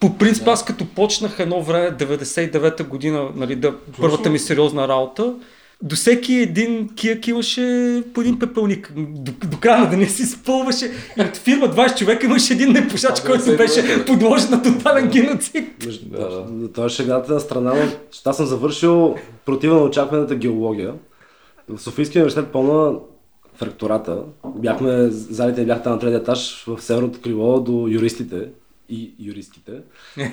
по принцип, аз като почнах едно време, 99-та година, нали, да, първата ми сериозна работа, до всеки един кияк имаше по един пепелник. До, до края на деня си спълваше. И от фирма 20 човека имаше един непушач, който беше подложен на тотален геноцид. Да, да. Това е шегата на страна, аз съм завършил противно на очакваната геология. В Софийския университет пълна в ректората. Бяхме, залите бяхте на третия етаж в северното крило до юристите и юристите.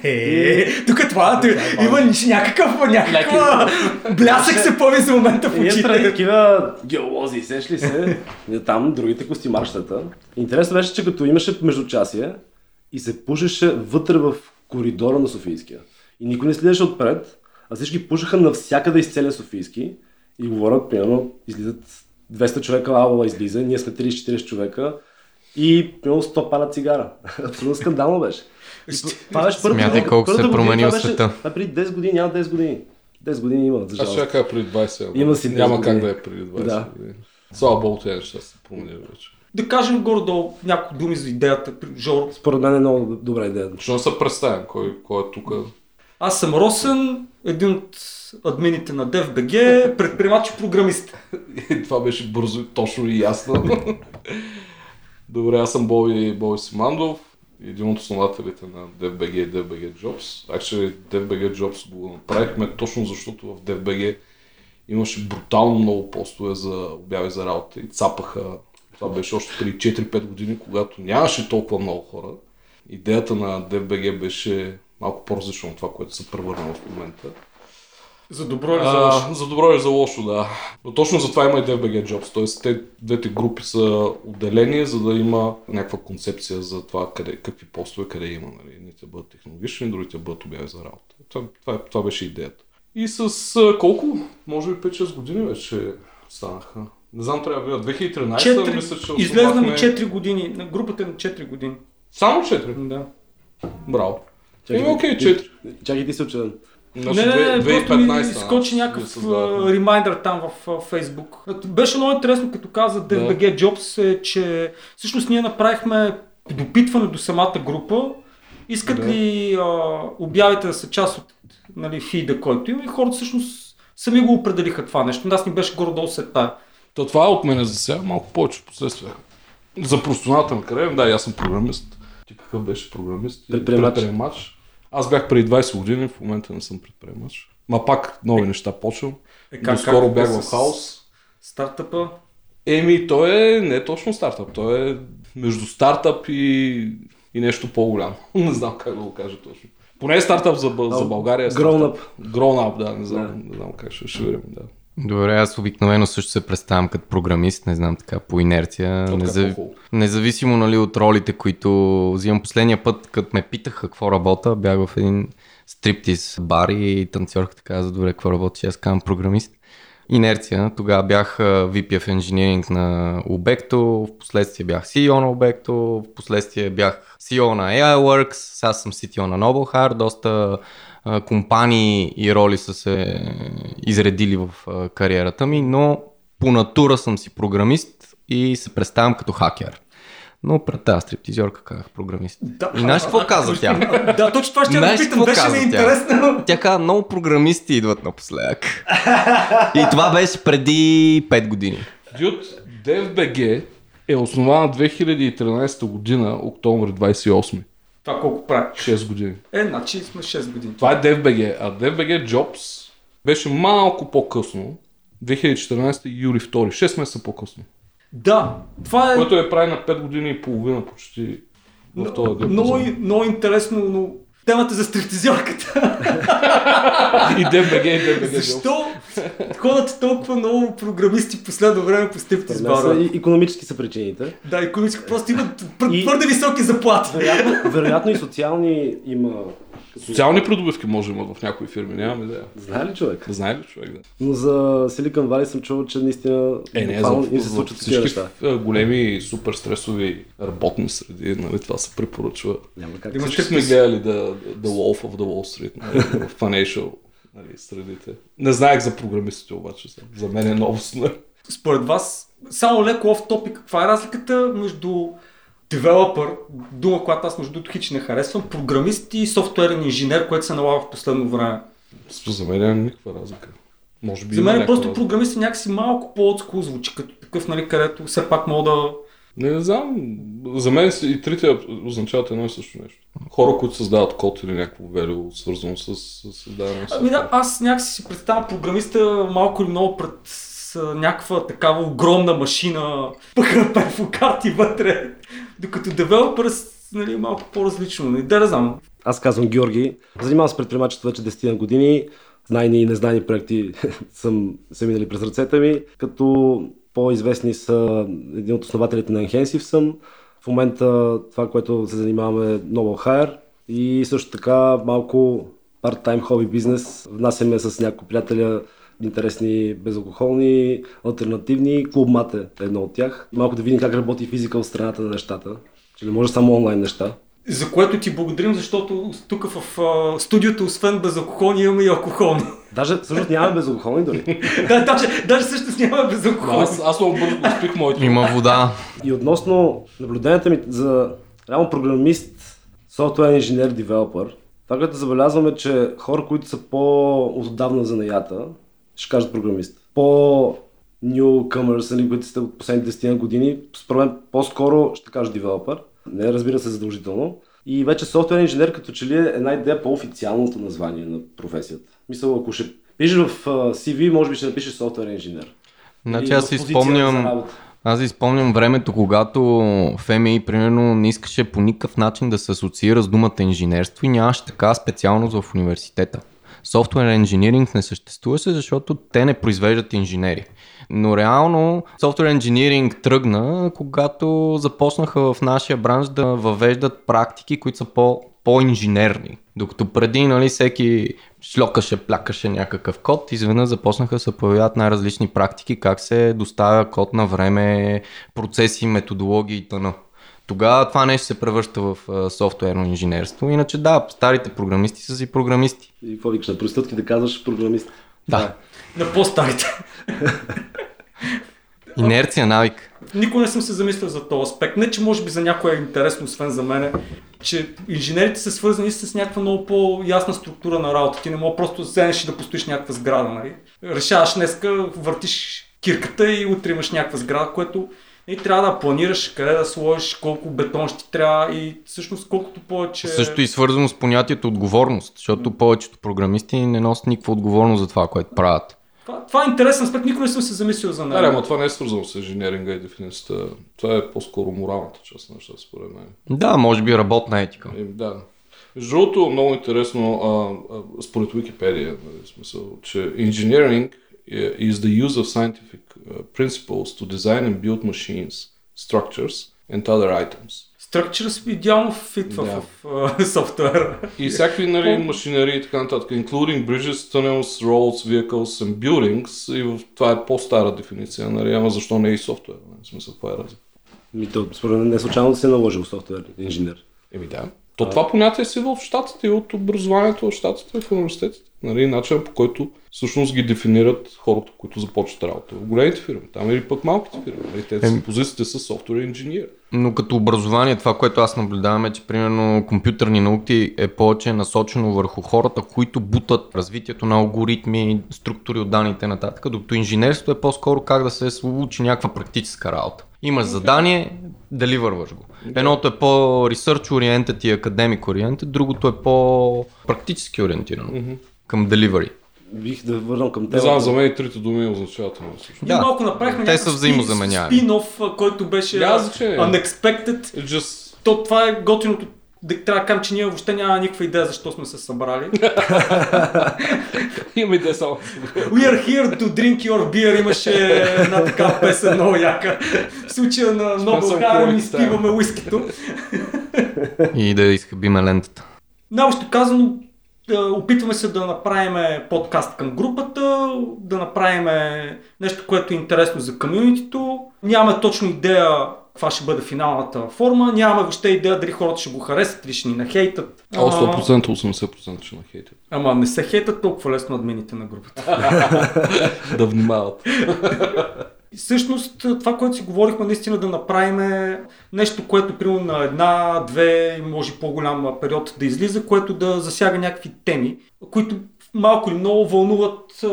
Е, тук това, ти, има някакъв, някаква блясък се пови за момента в очите. Ние такива геолози, сеш ли се? Там другите костимарщата. Интересно беше, че като имаше междучасие и се пушеше вътре в коридора на Софийския. И никой не следеше отпред, а всички пушаха навсякъде из целия Софийски и говорят, примерно, излизат 200 човека, ала излиза, ние сме 30-40 човека и примерно 100 пана цигара. Абсолютно скандално беше. Това беше първо. Смятай колко се е променил света. Това преди 10 години, няма 10 години. 10 години има. Аз ще кажа преди 20. Има си Няма как да е преди 20 да. години. Слава Богу, тези неща се променили вече. Да кажем горе-долу някои думи за идеята, Жоро. Според мен е много добра идея. Не се представим кой, кой е тук. Аз съм Росен, един от админите на DFBG, предприемач и програмист. Това беше бързо, точно и ясно. Добре, аз съм Боби, Боби Симандов, един от основателите на DFBG и DFBG Jobs. Actually, DFBG Jobs го направихме точно защото в DFBG имаше брутално много постове за обяви за работа и цапаха. Това беше още преди 4-5 години, когато нямаше толкова много хора. Идеята на DFBG беше малко по-различно от това, което се превърна в момента. За добро или за лошо? А, за добро или за лошо, да. Но точно за това има и DFBG Jobs. Тоест, те двете групи са отделени, за да има някаква концепция за това къде, какви постове къде има. Нали. Едните бъдат технологични, другите бъдат обяви за работа. Това, това, това беше идеята. И с а, колко? Може би 5-6 години вече станаха. Не знам, трябва да видя. 2013 4, мисля, че Излезна на основахме- 4 години, на групата на 4 години. Само 4? Да. Браво. Чакай, Е, окей, 4. Чакай ти се учуден. Значи, не, не, не, две- просто ми 2015 скочи някакъв ремайдър там в Фейсбук. Беше много интересно, като каза DFBG Jobs, е, че всъщност ние направихме допитване до самата група. Искат Да. ли а, обявите да са част от нали, фида, който има и хората всъщност сами го определиха това нещо. Аз ни беше горе-долу след тая. То това е от мене за сега, малко повече в последствие. За професионалната ми кариера, да, аз съм програмист. Ти какъв беше програмист? Предприемач. предприемач. Аз бях преди 20 години, в момента не съм предприемач. Ма пак нови неща почвам. Е, Доскоро бях е в хаос. Стартъпа. Еми, той е не точно стартъп, той е между стартъп и, и нещо по-голямо. не знам как да го кажа точно. Поне е стартъп за, за България. е Grown стартъп. Grown up, да, не знам, не знам как ще, ще видим, да. Добре, аз обикновено също се представям като програмист, не знам така, по инерция. Незав... по-хубаво. Независимо нали, от ролите, които взимам последния път, като ме питаха какво работя, бях в един стриптиз бар и танцорката каза, добре, какво работиш, аз казвам програмист. Инерция, тогава бях VP of Engineering на Ubecto, в последствие бях CEO на Ubecto, в последствие бях CEO на AIWorks, сега съм CTO на Noble доста а, компании и роли са се изредили в а, кариерата ми, но по натура съм си програмист и се представям като хакер. Но пред тази стриптизьорка казах програмист. Да. И знаеш какво каза тя? Да, точно това ще я питам. Беше ми интересно. Тя каза, много програмисти идват напоследък. И това беше преди 5 години. Дюд, DFBG е основана 2013 година, октомври 28. Това колко прави? 6 години. Е, значи сме 6 години. Това е DFBG, а DFBG Jobs беше малко по-късно. 2014 юли 2, 6 месеца по-късно. Да, това е Което е прави на 5 години и половина почти в този много, диапазон. много интересно, но темата за стриптизьорката. И DFBG, и Jobs. Защо ходят толкова много програмисти последно време по стриптиз бара? Икономически са причините. Да, економически просто имат пр- И- твърде високи заплати. Вероятно, вероятно и социални има. Социални придобивки може да имат в някои фирми, нямам идея. Знае ли човек? Знае ли човек, да? Но за Silicon Valley съм чувал, че наистина Е, не, за, им се случват такива всички неща. големи супер стресови работни среди, нали, това се препоръчва. Няма как. Има Всички сме гледали The, the Wolf of the Wall Street, нали, в Financial нали, средите. Не знаех за програмистите обаче, за- за мен е новост. нали. Според вас, само леко оф топик, каква е разликата между девелопър, дума, която аз между другото хич не харесвам, програмист и софтуерен инженер, което се налага в последно време. За мен няма никаква разлика. Може би За мен просто разлика. програмист е някакси малко по-отскул звучи, като такъв, нали, където все пак мога да... Не, не знам. За мен и трите означават едно и също нещо. Хора, които създават код или някакво value, свързано с, създаване Ами да, аз някакси си представям програмиста малко или много пред някаква такава огромна машина, пък перфокарти вътре, докато девелопър нали, е малко по-различно. Нали, Да, не знам. Аз казвам Георги. Занимавам се с вече 10 на години. Знайни и незнайни проекти съм, са минали през ръцете ми, като по-известни са един от основателите на Enhensive съм. В момента това, което се занимаваме е Noble Hire и също така малко part-time хобби бизнес. Внасяме с някои приятеля интересни безалкохолни, альтернативни. Клуб Мате е едно от тях. Малко да видим как работи физика от страната на нещата. Че не може само онлайн неща. За което ти благодарим, защото тук в а, студиото, освен безалкохолни, имаме и алкохолни. Даже всъщност нямаме безалкохолни дори. да, даже, даже също нямаме безалкохолни. Аз, аз много бързо го спих моето. Има вода. И относно наблюденията ми за реално програмист, софтуер инженер, девелопър, това, което забелязваме, че хора, които са по-отдавна в занаята, ще кажат програмист. По newcomers, нали, които сте от последните 10 години, според мен по-скоро ще кажа девелопър. Не разбира се задължително. И вече софтуер инженер като че ли е една идея по-официалното название на професията. Мисъл, ако ще пишеш в CV, може би ще напишеш софтуер инженер. Значи аз си спомням, аз си спомням времето, когато ФМИ, примерно, не искаше по никакъв начин да се асоциира с думата инженерство и нямаше така специалност в университета. Софтуер инжиниринг не съществуваше, защото те не произвеждат инженери. Но реално софтуер инжиниринг тръгна, когато започнаха в нашия бранш да въвеждат практики, които са по, по-инженерни. Докато преди нали, всеки шлокаше, плякаше някакъв код, изведнъж започнаха да се появяват най-различни практики, как се доставя код на време, процеси, методологии и т.н. Тогава това нещо се превръща в а, софтуерно инженерство. Иначе да, старите програмисти са си програмисти. И какво викаш на проститутки да казваш програмист? Да. На по-старите. Инерция, навик. Никога не съм се замислил за този аспект. Не, че може би за някой е интересно, освен за мене, че инженерите са свързани с някаква много по-ясна структура на работа. Ти не мога просто да седнеш и да построиш някаква сграда. Нали? Решаваш днеска, въртиш кирката и утре имаш някаква сграда, което и трябва да планираш къде да сложиш, колко бетон ще ти трябва и всъщност колкото повече... Също и свързано с понятието отговорност, защото повечето програмисти не носят никаква отговорност за това, което правят. Това, това е интересен аспект, никога не съм се замислил за него. Да, ама това не е свързано с инженеринга и дефиницията. Това е по-скоро моралната част на нещата, според мен. Да, може би работна етика. Е, да. Между другото, много интересно, а, а, според Википедия, нали, в смисъл, че engineering is the use of scientific uh, principles to design and build machines, structures and other items. Structures идеално фитва Да. в а, софтуера. И всякакви нали, машинери и така нататък, including bridges, tunnels, roads, vehicles and buildings. И в... това е по-стара дефиниция, нали, ама защо не е и софтуер? нали, В смисъл, това е разлика. Ми, то, според мен не случайно да се е наложил софтуер инженер. Еми да. То това понятие си в щатите и от образованието в щатите и в университетите. Нали, начинът по който всъщност ги дефинират хората, които започват работа. В големите фирми, там или пък малките фирми. Нали, те Еми. позициите са софтуер инженер. Но като образование, това, което аз наблюдавам е, че примерно компютърни науки е повече насочено върху хората, които бутат развитието на алгоритми, структури от данните нататък, докато инженерството е по-скоро как да се случи някаква практическа работа. Имаш задание, дали върваш го. Едното е по-research oriented и academic oriented, другото е по-практически ориентирано към delivery. Бих да върнал към Не темата. знам, за мен и трите думи означават едно също. Ние малко направихме те са взаимозаменяеми. спин-оф, а, който беше Няма значение. unexpected. Just... То, това е готиното. Да трябва да кажем, че ние въобще няма никаква идея защо сме се събрали. Има идея само. We are here to drink your beer имаше една такава песен много яка. В случая на Нобел Comic изпиваме уискито. И да изхабиме лентата. Най-общо казано, опитваме се да направим подкаст към групата, да направим нещо, което е интересно за комьюнитито. Нямаме точно идея каква ще бъде финалната форма, нямаме въобще идея дали хората ще го харесат или ще ни нахейтат. А, 100%, 80% ще нахейтят. Ама не се хейтат толкова лесно админите на групата. да внимават. И всъщност това, което си говорихме, наистина да направим нещо, което примерно на една, две, може по-голям период да излиза, което да засяга някакви теми, които малко или много вълнуват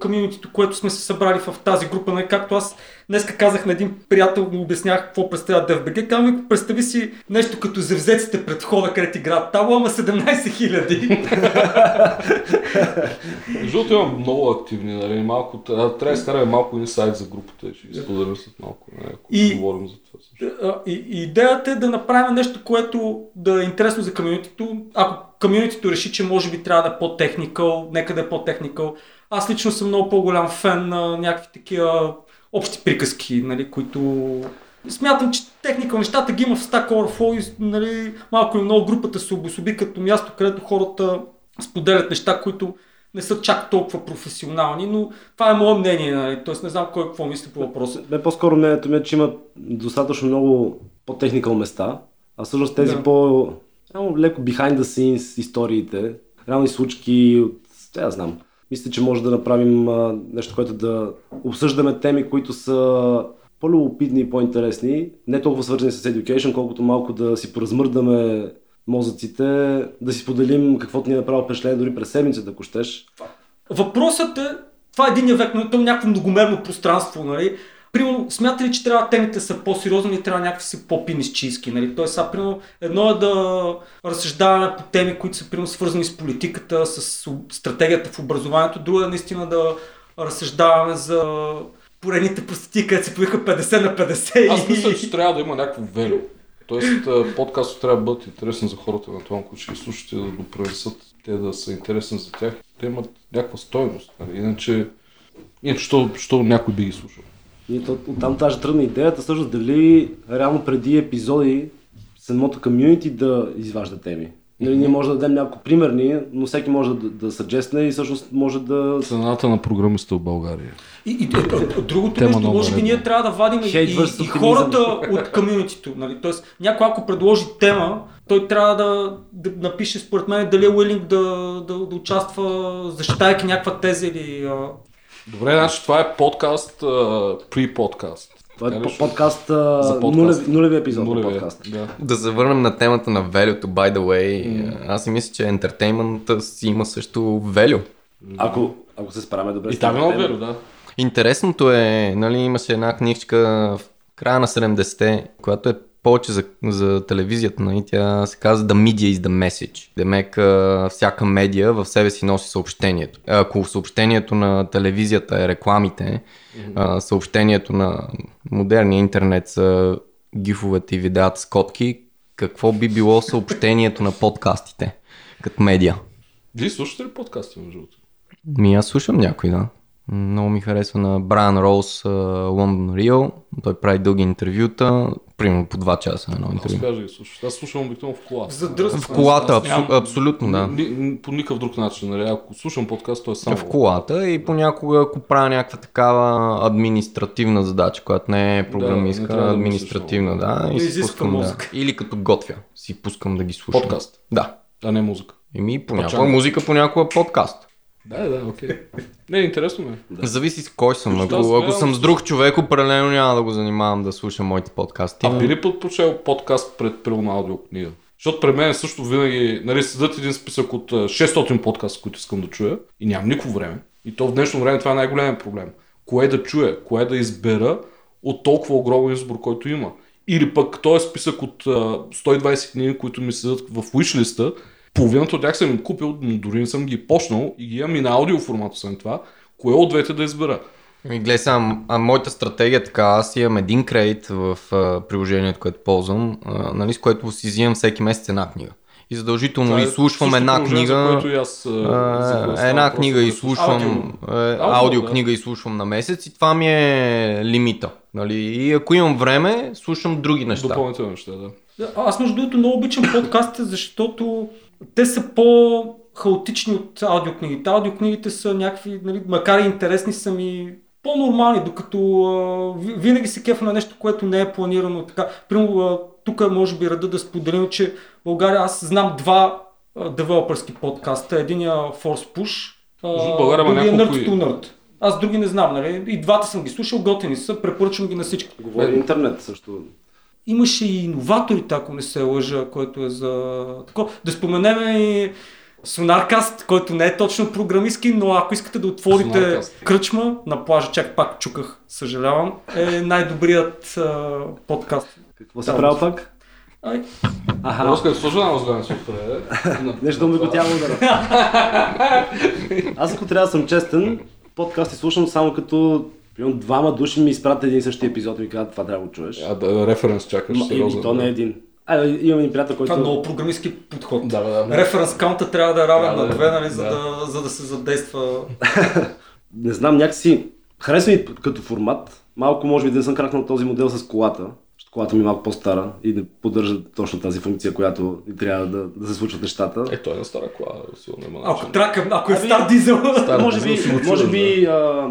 комьюнитито, което сме се събрали в тази група. Не, както аз днес казах на един приятел, му обяснях какво представя DFBG, казвам, представи си нещо като завзеците пред входа, където играят табло, ама 17 хиляди. Защото имам много активни, нали, малко, трябва да изкараме малко инсайт за групата и ще след малко, нали, ако и, говорим за това. Също. И, и, идеята е да направим нещо, което да е интересно за комьюнитито. Ако комьюнитито реши, че може би трябва да е по-техникал, нека да е по-техникал. Аз лично съм много по-голям фен на някакви такива общи приказки, нали, които Смятам, че техника нещата ги има в Stack Overflow и нали, малко или много групата се обособи като място, където хората споделят неща, които не са чак толкова професионални, но това е мое мнение, нали? т.е. не знам кой какво мисли по въпроса. Бе, по-скоро мнението ми е, че има достатъчно много по-техникал места, а всъщност тези да. по леко behind the scenes историите, реални случки от, я знам, мисля, че може да направим нещо, което да обсъждаме теми, които са по-любопитни и по-интересни, не толкова свързани с education, колкото малко да си поразмърдаме мозъците, да си поделим каквото ни е направило впечатление дори през седмицата, ако щеш. Въпросът е, това е един век, но е някакво многомерно пространство, нали? Примерно, смятате ли, че трябва темите са по-сериозни или трябва някакви си по-пинисчийски? Нали? Тоест, сега, примерно, едно е да разсъждаваме по теми, които са примерно, свързани с политиката, с стратегията в образованието, друго е наистина да разсъждаваме за поредните простоти, където се поиха 50 на 50. Аз мисля, че трябва да има някакво велю. Тоест, подкастът трябва да бъдат интересен за хората, на това, които ще слушате, да допренесат те да са интересни за тях. Те имат някаква стойност. Нали? Иначе, иначе що, що някой би ги слушал? И то, там тази тръгна идеята, също дали реално преди епизоди самото комьюнити да изважда теми. Нали, ние може да дадем няколко примерни, но всеки може да, да съджестне и всъщност може да... Цената на програмиста в България. И, и, и другото Тема нещо, може би ние трябва да вадим и, и, и хората от комьюнитито. Нали? Тоест, някой ако предложи тема, той трябва да, да напише според мен дали е уилинг да, да, да участва, защитайки някаква теза или... А... Добре, значи това е подкаст, при подкаст. Това е подкаст, за подкаст. Нулеви, епизод нулеви, на подкаст. Да. да завърнем на темата на value by the way. Mm. Аз си мисля, че ентертеймента си има също value. Ако, ако се справяме добре. И там има value, да. Интересното е, нали, имаше една книжка в края на 70-те, която е повече за, за телевизията, нали, тя се казва The Media is the Message. Демек, всяка медия в себе си носи съобщението. Ако съобщението на телевизията е рекламите, mm-hmm. съобщението на модерния интернет са гифовете и видеята с котки, какво би било съобщението на подкастите като медиа? Вие слушате ли подкасти, между другото? Ми аз слушам някой, да. Много ми харесва на Брайан Роуз Лондон Рио. Той прави дълги интервюта, примерно по 2 часа едно интервю. Аз да ги слушаш. Аз слушам обикновено в колата. Задръзва. В колата, абсу... нямам... абсолютно, да. по никакъв друг начин. Нали? Ако слушам подкаст, той е само в колата и понякога, ако правя някаква такава административна задача, която не е програмистка, да, административна, да, да, и си пускам, да. Или като готвя, си пускам да ги слушам. Подкаст? Да. А не музика? Еми, понякога музика, понякога подкаст. Да, да, окей. Okay. Не, интересно ме. Да. Зависи с кой съм. Ако, ако, съм с друг човек, определено няма да го занимавам да слушам моите подкасти. А би ли предпочел подкаст пред прилна аудиокнига? Защото при мен също винаги, нали, седат един списък от 600 подкаста, които искам да чуя и нямам никакво време. И то в днешно време това е най-големият проблем. Кое да чуя, кое да избера от толкова огромен избор, който има. Или пък този списък от 120 книги, които ми седат в уишлиста Половината от тях съм им купил, но дори не съм ги почнал и ги имам и на аудио формат, освен това. Кое от двете да избера? Ми, гледай сега, а моята стратегия е така, аз имам един кредит в а, приложението, което ползвам, а, нали, с което си взимам всеки месец една книга. И задължително е изслушвам една книга. За аз, а, една книга изслушвам, аудио, аудио книга да. изслушвам на месец и това ми е лимита. Нали? И ако имам време, слушам други неща. Допълнителни неща, да. Аз между другото много обичам подкастите, защото те са по хаотични от аудиокнигите. Аудиокнигите са някакви, нали, макар и интересни, са ми по-нормални, докато а, винаги се кефа на нещо, което не е планирано така. Примерно, тук може би рада да споделим, че в България аз знам два девелопърски подкаста. Единия Force Push, а, другия Nerd to Nerd. Аз други не знам, нали? И двата съм ги слушал, готини са, препоръчвам ги на всички. Говори интернет също. Имаше и иноваторите, ако не се лъжа, който е за... Тако, да споменем и Сонаркаст, който не е точно програмистки, но ако искате да отворите Сонаркаст. кръчма на плажа, чак пак чуках, съжалявам, е най-добрият а, подкаст. Какво се правил пак? Ай, Аха, Просто като служа на мозгане супер. нещо да ме го тя удара. Аз ако трябва да съм честен, подкасти слушам само като примерно, двама души ми изпратят един и същи епизод и ми казват това трябва да го чуеш. А, да, референс чакаш Ма, и, сериозно. и то не е един. А, имам един приятел, който... това е много програмистски подход. Да, да, да. Референс каунта трябва да е равен Да, на да, две, нали, за, да. да, за да се задейства. не знам, някакси харесва ми като формат. Малко може би да не съм кракнал този модел с колата. Защото колата ми е малко по-стара и не поддържа точно тази функция, която трябва да, да се случват нещата. Е, той е на стара кола, сигурно има Ако, трака, ако е Ами- стар дизел. Стар може би, може би а,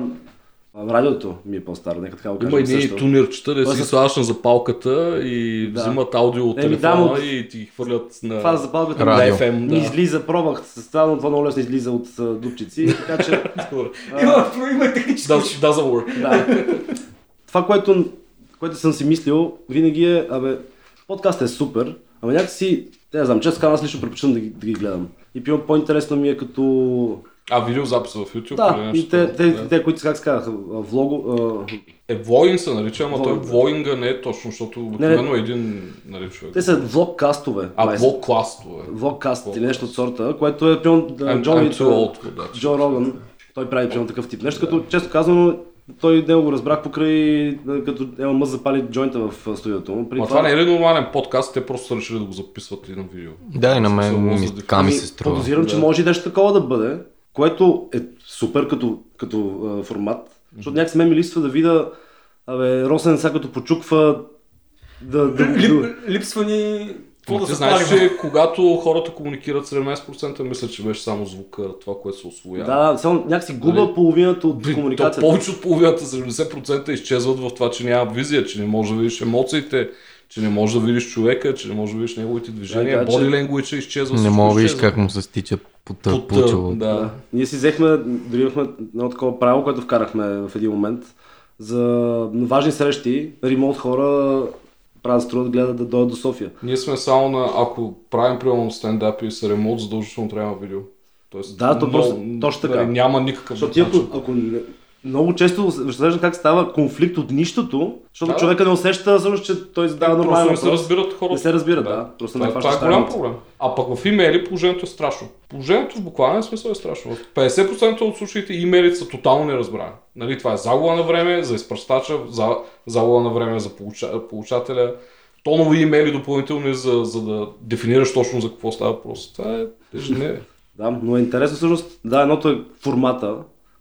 радиото ми е по-старо, нека така го кажем Има едни също. тунирчета, да си слагаш на запалката и Да. взимат аудио от Еми, телефона но- и ти ги хвърлят на, Това за запалката Радио. на FM. ми Да. излиза, пробвах с това, но това много лесно излиза от дупчици, така че Има, има технически. Does, doesn't work. да. Това, което, което съм си мислил, винаги е, абе, подкастът е супер, ама някакси, не знам, често казвам, аз лично предпочитам да ги, да ги гледам. И пивам по-интересно ми е като... А, видеозапис в YouTube Да, нещо? и те, те, да. те, които как се казаха, влого... Е, влогинг се нарича, ама той влогинга не е точно, защото обикновено един нали, човек. те са влог-кастове. А, май са. влог кластове. Влог-каст или нещо от сорта, което е пион... I'm, Джо, Роган, той прави пион такъв тип нещо, като често казано, той него го разбрах покрай, като Елон Мъс запали джойнта в студиото му. При Ма това не е ли нормален подкаст, те просто са решили да го записват и на видео. Да, и на мен така ми Ами, се струва. Подозирам, че може и нещо такова да бъде, което е супер като, като а, формат. Защото някакси мен ми листва да видя абе, Росен сега като почуква да, да, да, Лип, липсва ни какво да се знаеш, че когато хората комуникират 17%, мисля, че беше само звука, това, което се освоява. да, само някакси губа Нали? половината от Би- комуникацията. То повече от половината, 70% изчезват в това, че няма визия, че не можеш да видиш емоциите, че не можеш да видиш човека, че не можеш да видиш неговите движения, Да, body language изчезва. Не мога да видиш как му се стича Пута, плучело. Да. Да. Ние си взехме, дори имахме едно такова правило, което вкарахме в един момент. За важни срещи, ремонт хора правят струва да гледат да дойдат до София. Ние сме само на, ако правим примерно стендап и са ремонт, задължително трябва видео. Тоест, Да, то просто- точно така. нали, Няма никакъв Защото ти ако, ако много често виждаш как става конфликт от нищото, защото Да. човека не усеща, всъщност, че той задава Просто нормален не се въпрос. разбират хората. Не се разбират, да. Просто това, не това хващаш е голям проблем. А пък в имейли положението е страшно. Положението в буквален смисъл е страшно. В 50% от случаите имейлите са тотално неразбрани. Нали, това е загуба на време за изпращача, за, загуба на време за получа, получателя, тонови имейли допълнителни, за, за да дефинираш точно за какво става въпрос. Това е ежедневие. Да, но е интересно всъщност, да, едното е формата,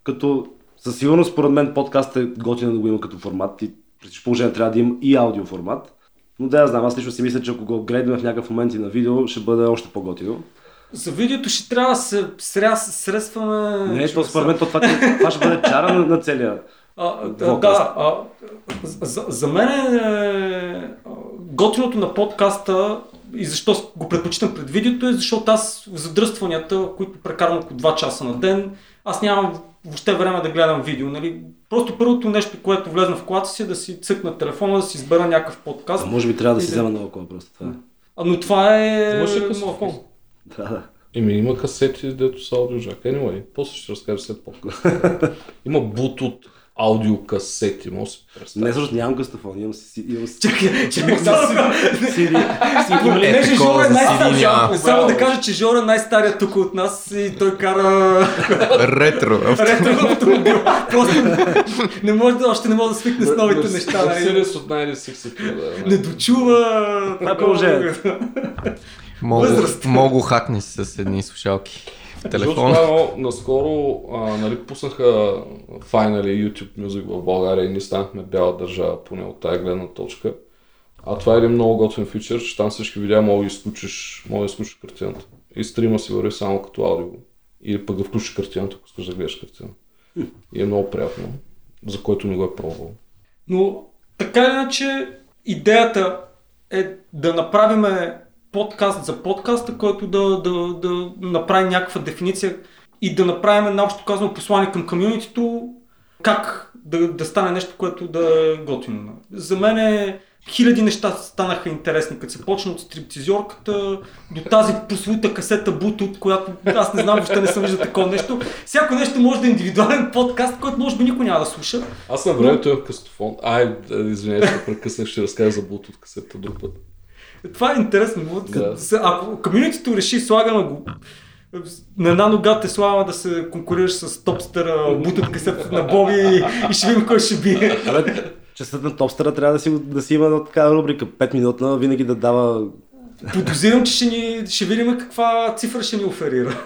като със сигурност според мен подкаст е готин да го има като формат и при всички положения трябва да има и аудио формат. Но да, я знам, аз лично си мисля, че ако го грейдме в някакъв момент и на видео, ще бъде още по-готино. За видеото ще трябва да се сря, средстваме... Не, то според мен то това, това ще бъде чара на, на целия. А, да, Podcast. да а, за, за мен е, а, готиното на подкаста и защо го предпочитам пред видеото е, защото аз в задръстванията, които прекарвам около 2 часа на ден, аз нямам въобще време да гледам видео. Нали? Просто първото нещо, което влезна в колата си е да си цъкна телефона, да си избера някакъв подкаст. А може би трябва да си И да- взема много просто това. е. А, но това е... Имаш ли късофон? Да, да. Еми, има касети, дето са аудиожак. Anyway, после ще разкажа след подкаста. има Bluetooth аудиокасети, може да Не, всъщност нямам къстафон, имам си... Имам си... Чакай, чакай, Е, понеже такова Жора е само да кажа, че Жора е най-старият тук от нас и той кара Ретро. ретро автомобил. Просто не може да, още не може да свикне с новите неща. нали? Мерседес от 96 да. Не дочува. Това е положението. Мога, хакни с едни слушалки Защото телефона. това, наскоро а, нали, пуснаха Finally YouTube Music в България и ние станахме бяла държава, поне от тази гледна точка. А това е един много готин фичър, че там всички видеа мога да изключиш, мога да изключиш картината. И стрима си върви само като аудио. Или пък да включиш картината, ако искаш да гледаш картина. И е много приятно, за който не го е пробвал. Но така иначе, идеята е да направим подкаст за подкаста, който да, да, да направи някаква дефиниция и да направим една общо казано послание към комьюнитито, как да, да стане нещо, което да е готино. За мен е хиляди неща станаха интересни, като се почна от стриптизорката до тази прослута касета Bluetooth, която аз не знам, въобще не съм виждал такова нещо. Всяко нещо може да е индивидуален подкаст, който може би никой няма да слуша. Аз на времето имах къстофон. Ай, извинявай, че прекъснах, ще разкажа за Bluetooth касета друг път. Това е интересно. Да. Ако комьюнитито реши, слагаме го на една нога те слава да се конкурираш с топстера, бутът касетата на Боби и, и ще видим кой ще бие. Абе, частът на топстера трябва да си, да си има такава рубрика, 5 минутна, винаги да дава... Подозирам, че ще, ни, ще видим каква цифра ще ни оферира.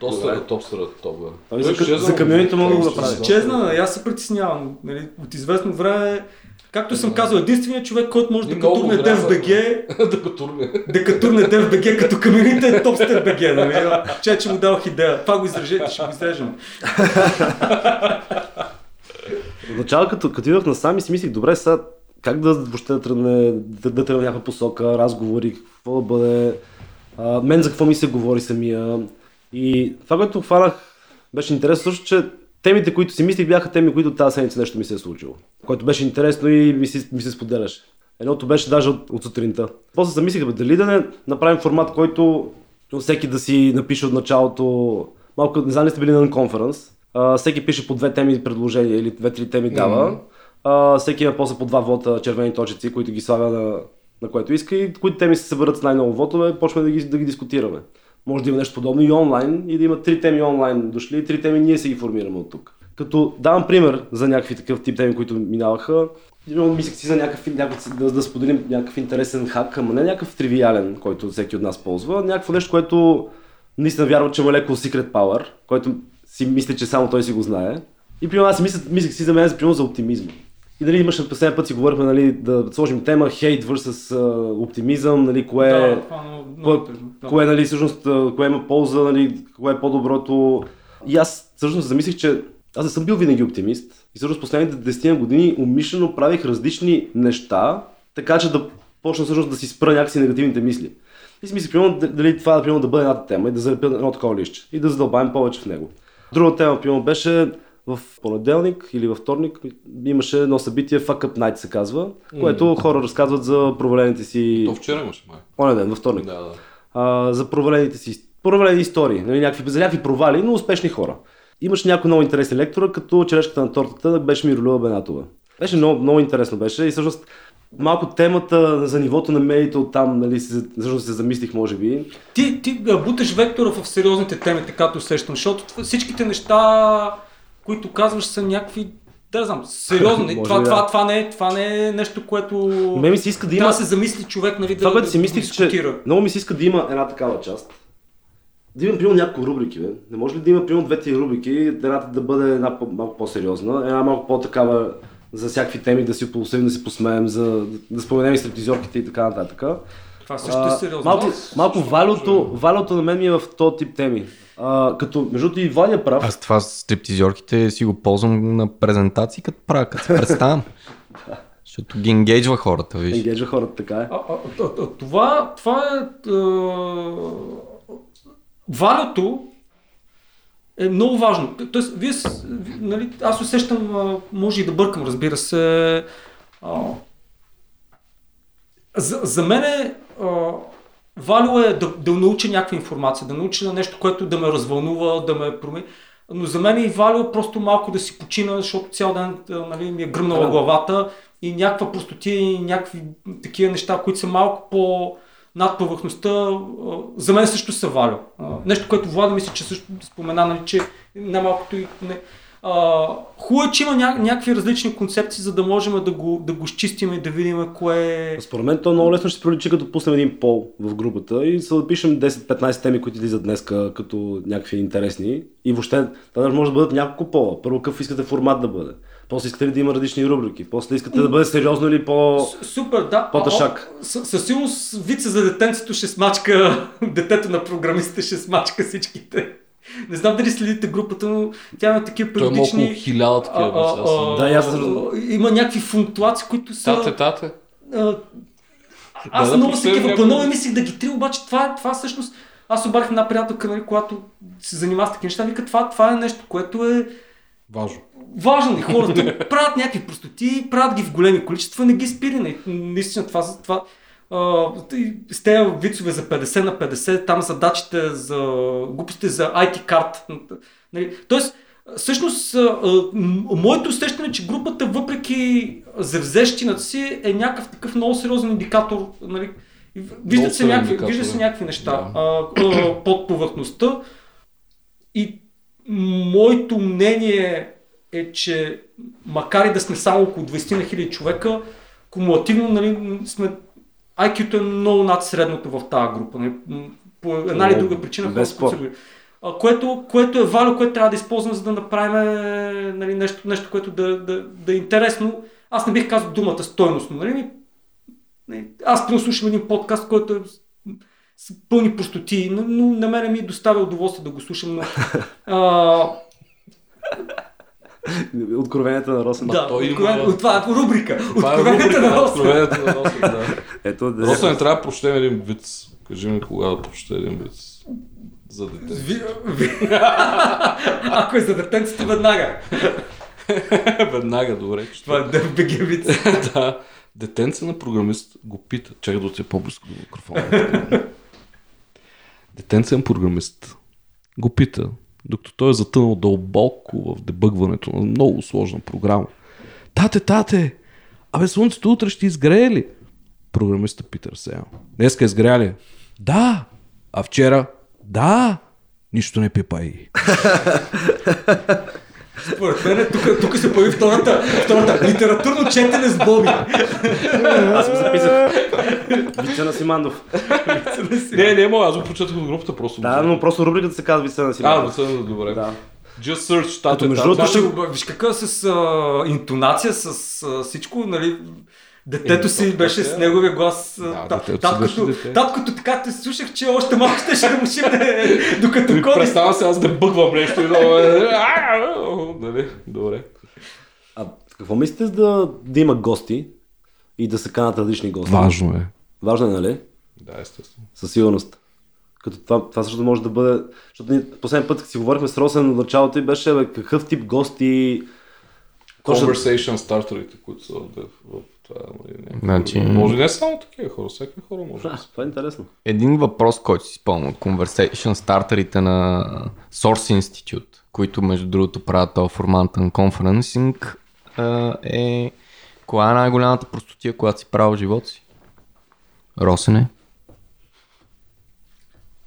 Топстера, топстера, топ, бе. Ами Той за- изчезна за камионите мога да го топстера. направя. Чезна, аз се притеснявам. Нали, от известно време, както съм казал, единственият човек, който може да катурне. DFBG, да го турне. да катурне DFBG като камионите е топстер BG. Нали? Че, че му дадох идея. Това го изрежете, ще го изрежем. В начало, като, като идвах насам и си мислих, добре, сега как да въобще да тръгне, да, да тръгне някаква посока, разговори, какво да бъде, а, мен за какво ми се говори самия. И това, което хванах, беше интересно също, че темите, които си мислих, бяха теми, които тази седмица нещо ми се е случило. Което беше интересно и ми се, ми се споделяше. Едното беше даже от, от сутринта. После се мислих, бе, дали да не направим формат, който всеки да си напише от началото, малко, не знам ли сте били на конференс, всеки пише по две теми предложения или две-три теми дава. А, всеки има после по два вота червени точици, които ги слага на, на което иска и които теми се съберат с най-много вотове, почваме да ги, да ги дискутираме. Може да има нещо подобно и онлайн и да има три теми онлайн дошли и три теми ние си ги формираме от тук. Като давам пример за някакви такъв тип теми, които минаваха, мислех си за някакъв, някакъв да, да споделим някакъв интересен хак, ама не някакъв тривиален, който всеки от нас ползва, някакво нещо, което наистина вярва, че има леко secret power, който си мисли, че само той си го знае. И примерно аз си мислех, мислех си за мен, примерно за оптимизма. И нали имаше последния път си говорихме нали, да сложим тема хейт versus а, оптимизъм, нали, кое, Да, това е много, кое, нали, всъщност, кое има полза, нали, кое е по-доброто. И аз всъщност замислих, че аз не съм бил винаги оптимист. И всъщност последните 10 години умишлено правих различни неща, така че да почна всъщност да си спра някакси негативните мисли. И си мислих, примерно, дали това примерно, да бъде едната тема и да залепя едно такова лище и да задълбаем повече в него. Друга тема, примерно, беше в понеделник или във вторник имаше едно събитие Fuck Up Night се казва, което хора разказват за провалените си... То вчера имаше май. Оня ден, във вторник Да, да. а, за провалените си, провалени истории, нали, някакви, за някакви провали, но успешни хора. Имаш някои много интересни лектора, като черешката на тортата беше Миролюба Бенатова. Беше много, много интересно беше и всъщност малко темата за нивото на медиите оттам, нали, се, всъщност се замислих, може би. Ти, ти буташ вектора в сериозните теми, така усещам, защото всичките неща, които казваш, са някакви, да знам, сериозни. Може това, би, това, да. това, не е, това не е нещо, което Ме ми се иска да има... да се замисли човек, нали, да, Това, което да, си да мислих, дискутира. че много ми се иска да има една такава част. Да има, примерно, няколко рубрики, бе. Не може ли да има, примерно, две-три рубрики, едната да бъде една малко по-сериозна, една малко по-такава за всякакви теми, да си посъдим, да си посмеем, за да споменем и стриптизорките и така нататък. Това също е сериозно. Малко, малко също валюто, валюто на мен ми е в този тип теми. А, като, между другото, и Влади е прав. Аз това с стриптизорките си го ползвам на презентации, като правя, като се представям. Защото ги енгейджва хората, виж. Енгейджа хората, така е. А, а, а, а, това, това е... Валюто е много важно. Тоест, вие, нали, аз усещам, може и да бъркам, разбира се. А, за, за мен е, а, валю е да, да науча някаква информация, да науча на нещо, което да ме развълнува, да ме промени. Но за мен и валю е просто малко да си почина, защото цял ден нали, ми е гръмнала Да. главата и някаква простотия и някакви такива неща, които са малко по над повърхността, за мен също са валю. Нещо, което Влада мисля, че също спомена, нали, че най-малкото и не. Хубаво е, че има ня- някакви различни концепции, за да можем да го, да го изчистим и да видим кое е... Според мен то много лесно ще се проличи, като пуснем един пол в групата и се запишем 10-15 теми, които излизат днеска като някакви интересни. И въобще, това може да бъдат няколко пола. Първо, какъв искате формат да бъде? После искате ли да има различни рубрики? После искате да бъде сериозно или по... Супер, да. По-тъшак. Със сигурност вица за детенцето ще смачка, детето на програмистите ще смачка всичките. Не знам дали следите групата, но тя има такива Той има около периодични... хиляда такива. Да, и аз Има някакви функтуации, които са... Тате, тате. а, Аз да много се някой- планове мислих да ги три, обаче това, е- това всъщност... Аз обарих една приятелка, нали, която се занимава с такива неща, вика, това, това е нещо, което е Важно. важно е хората правят някакви простоти, правят ги в големи количества, не ги спири. Не, наистина това, това и с тези вицове за 50 на 50, там задачите за глупостите за IT карт. Нали? Тоест, всъщност, моето усещане че групата, въпреки завзещината си, е някакъв такъв много сериозен индикатор. Нали? Виждат се, някакви, виждат се някакви неща Да. под повърхността. И моето мнение е, че макар и да сме само около 20 на хиляди човека, кумулативно нали, сме IQ-то е много над средното в тази група. Нали, м, по една или друга причина. без а, което, което е валю, което трябва да използваме, за да направим нали, нещо, нещо, което да, да, да е интересно. Аз не бих казал думата стойностно. Нали? Нали, Аз преслушам един подкаст, който е с пълни простоти, но, но на мен ми доставя удоволствие да го слушам. Но, а, Откровенията на Росен. да, той има- това е рубрика. Това е Откровенията рубрика на на Росен. откровенията на Росен, да. Ето, да Росен, трябва да прочетем един виц. Кажи ми кога да прочете един виц. За дете. Ви- ви- Ако е за детенцето, веднага. Веднага, добре. че Това е ДБГ виц. да. Детенце на програмист го пита. Чакай да отида по-близко до микрофона. Детенце на програмист го пита, докато той е затънал дълбоко в дебъгването на много сложна програма. Тате, тате, абе слънцето утре ще изгрее ли? Програмиста Питър Сеян. Днеска изгря ли? Да. А вчера? Да. Нищо не пипай. Според мен тук, тук се появи втората, втората литературно четене с Боби. Аз го записах. Вица на Симандов. Не, не, мога, аз го прочетох от групата просто. Да, но просто рубриката се казва Вица на А, Симандов. да се добре. Да. Just search, тате, Като между другото, ще виж какъв с а, интонация, с а, всичко, нали, детето Е, си беше с неговия глас. Да, Да, таткото, дете. таткото така те слушах, че още малко ще ще да му шибне, докато коди. Представя се аз да бъгвам нещо и е... Нали, добре. А какво мислите да, да има гости и да се канат различни гости? Важно е. Важно е, нали? Да, естествено. Със сигурност. Като това, това също може да бъде... Защото ние последния път, като си говорихме с Росен в началото и беше бе, какъв тип гости... Точно- Conversation стартерите, които са в, в това. някакви- Значи- Може не само такива хора, всякакви хора може да това е интересно. Един въпрос, който си спомня от Conversation стартерите на Source Institute, които между другото правят този формат на конференсинг, е коя е най-голямата простотия, която си правил в живота си? Росене?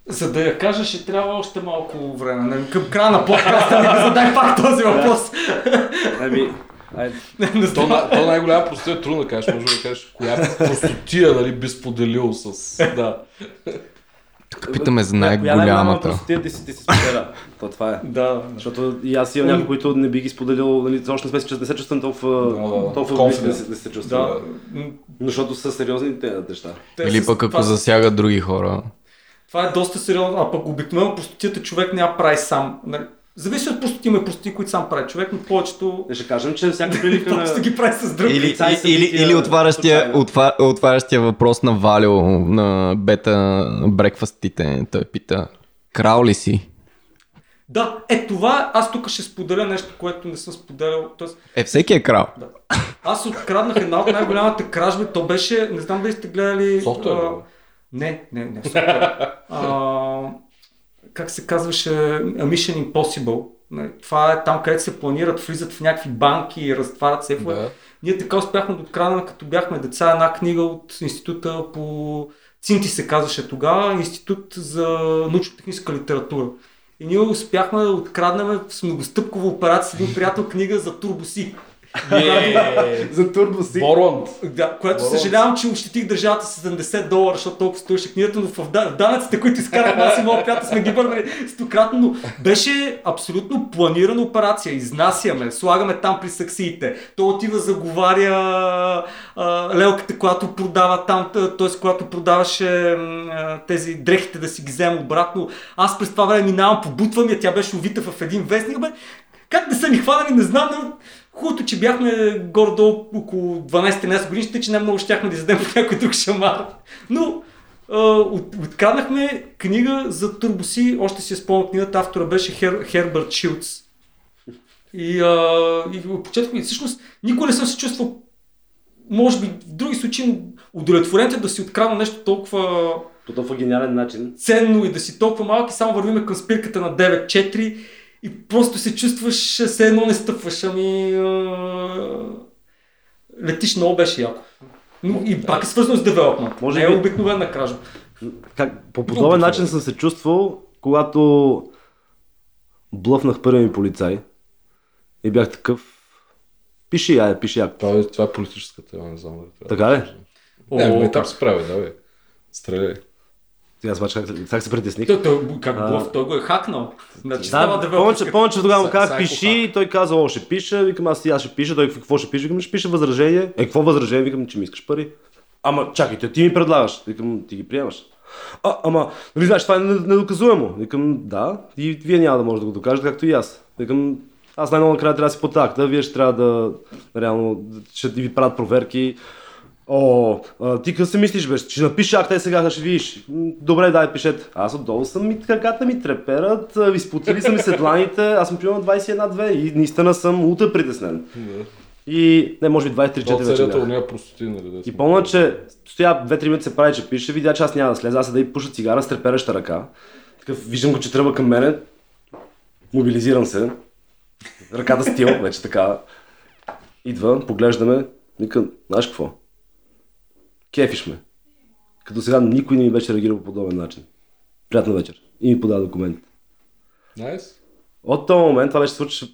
За да я кажа, ще трябва още малко време. Нали, Към края на подкаста ми задай пак този въпрос. Ами, То, на- то най-голяма простотия е трудно да кажеш, може да кажеш коя простотия нали, би споделил с... Да. Тук питаме за коя най-голяма най-голямата. простотия ти си, ти си споделя? То това е. Да, Защото и аз имам някои, които не би ги споделил, нали, още не, сме, се- не се чувствам толкова, Да, да, да. толкова да, се- да се чувствам. да. Защото са сериозни тези неща. те Или пък ако това, засягат други хора. това е доста сериозно, а пък обикновено простотията човек не я прави сам. Нали, Зависи от простоти, има и простоти, които сам прави човек, но повечето Не ще кажем, че всяка прилика на... ги прави с други. Или, и или, или, отварящия, случайно. отва, отварящия въпрос на Валио на бета брекфастите. Той пита, крал ли си? Да, е това, аз тук ще споделя нещо, което не съм споделял. Тоест, Е, всеки е крал. да. Аз откраднах една от най-голямата кражби, то беше, не знам дали сте гледали... Софтуер, а. Не, не, не. софтуер. а, как се казваше Mission Impossible. Не, Това е там, където се планират, влизат в някакви банки и разтварят сейфове. Да. Ние така успяхме да откраднем, като бяхме деца, една книга от института по Цинти се казваше тогава, институт за научно-техническа литература. И ние успяхме да откраднем с многостъпкова операция един приятел книга за турбоси. За турбоси. Борланд. Да, което Борланд. съжалявам, че ощетих държавата с 70 долара, защото толкова струваше книгата, но в да- в данъците, които изкарахме, аз и моят приятел сме ги върнали стократно, но беше абсолютно планирана операция. Изнасяме, слагаме там при саксиите. Той отива заговаря а, лелката, която продава там, т.е. която продаваше а, тези дрехите да си ги взема обратно. Аз през това време минавам, побутвам я, тя беше увита в един вестник. Бе, как да са ни хванали, не знам, но хубавото, че бяхме горе-долу около 12-13 години, че не много щяхме да издадем от някой друг шамар. Но от, откраднахме книга за турбоси, още си спомням книгата, автора беше Хер, Хербърт Шилц. И, а, и почетохме. И всъщност никога не съм се чувствал, може би в други случаи, удовлетворен да си открадна нещо толкова По толкова гениален начин. ценно и да си толкова малък и само вървиме към спирката на 9-4 и просто се чувстваш, все едно не стъпваш, ами а... летиш много беше яко. Но и пак е свързано с девелопмент. Може не е би- обикновена кражба. Как, по подобен начин съм се чувствал, когато блъфнах първия ми полицай и бях такъв пиши, ай, пиши акт. Това е, това е политическа тема, не знам. Така ли? кажа. Не, О, ме там се прави, да бе. Стреляй. Сега смача как, се притесних. Той, той, как А. блъв, той го е хакнал. Значи Да, девелопърска- помня, помня, че тогава казах пиши и той каза, о, ще пиша, викам аз аз ще пиша, той какво ще пише, викам ще пише възражение. Е, какво възражение, викам, че ми искаш пари. Ама чакайте, ти ми предлагаш, викам, ти ги приемаш. А, ама, нали знаеш, това е не- недоказуемо. Викам, да, и вие няма да може да го докажете, както и аз. Викам, аз най-много накрая трябва да си по такта, вие ще трябва да, реално, ще ви правят проверки. О, а, ти какво си мислиш, бе? Ще напишеш акта и сега ще видиш. Добре, дай, пишете. Аз отдолу съм ми, краката ми треперат, изпотили са ми седланите, аз съм примерно 21-2 и наистина съм улта притеснен. Да. И, не, може би 23-4 Това вече бях. уния простоти, нали? да И помня, че стоя 2-3 минути се прави, че пише, видя, че аз няма да слеза, аз седа и пуша цигара с трепереща ръка. Такъв, виждам го, че тръгва към мене, мобилизирам се, ръката стил, вече така. Идва, поглеждаме, вика, знаеш какво? Кефиш ме. Като сега никой не ми беше реагирал по подобен начин. Приятна вечер. И ми подава документите. Найс. От този момент това беше случва,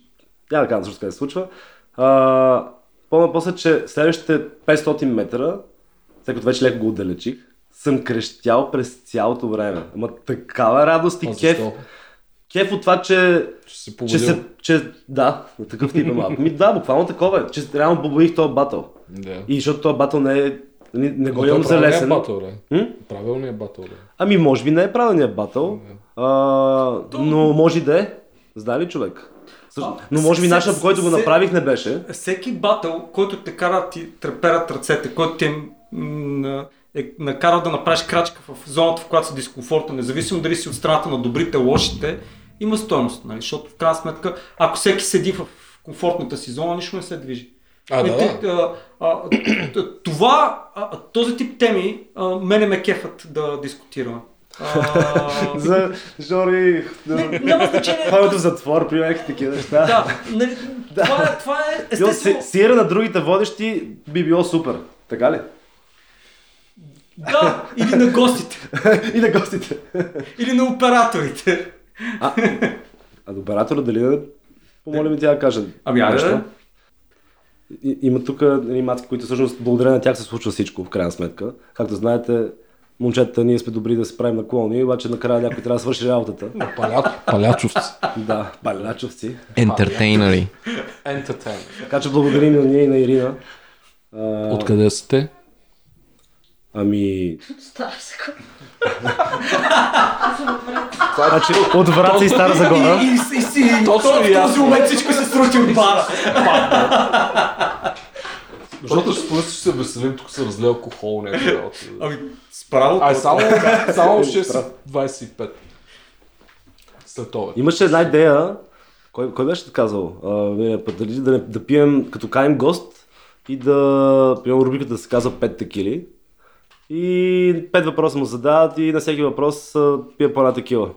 няма да кажа също как се случва. А, помня после, че следващите 500 метра, след като вече леко го отдалечих, съм крещял през цялото време. Ама такава радост и кеф. Кеф от това, че, Ще се че се, че, да, на такъв тип е малко. Ми, да, буквално такова е, че реално победих този батъл. Да. И защото този батъл не е, не, не го имам той за правилният лесен. батъл? Правилният батъл, бе. Ами, може би не е правилният батъл, а, но може и да е. Знае ли човек? Също- Но може би начинът, по който го направих, не беше. Всеки батъл, който те кара да ти треперат ръцете, който ти е, е накарал да направиш крачка в зоната, в която си дискомфортно, независимо дали си от страната на добрите, лошите, има стойност, нали? защото в крайна сметка, ако всеки седи в комфортната си зона, нищо не се движи. А, да, ти- да. а, а, т- това, а, този тип теми, а, мене ме кефат да дискутираме. А, За Жори, няма значение. ходят в затвор, примерно такива неща. Да, нали, това, е, това е естествено. си- Сиера на другите водещи би било супер. Така ли? Да, или на гостите, И на гостите. или на операторите. А, а до оператора дали да помолим тя да каже Ами, нещо? да. Има тук анимации, които всъщност благодарение на тях се случва всичко, в крайна сметка. Както знаете, момчетата ние сме добри да се правим наклони, обаче накрая някой трябва да свърши работата. Паля... Палячовци. Да, палячовци. Ентертейнери. Entertainment. Така че благодарим на ние и на Ирина. Откъде сте? Ами, Стара. Аз съм отвред. значи, от Враца и Стара Загора. И, и, Точно то- и в този момент всичко се срути от бара. Защото ще спомня, че се веселим, тук се разлива алкохол, работи. Ами, справо. Ай, само, само 6.25. След това. Имаше една идея, кой, кой беше казал? А, път, дали да, не- да пием, като каним гост и да, примерно рубриката да се казва 5 текили. И пет въпроса му задават и на всеки въпрос а, пие по една текила.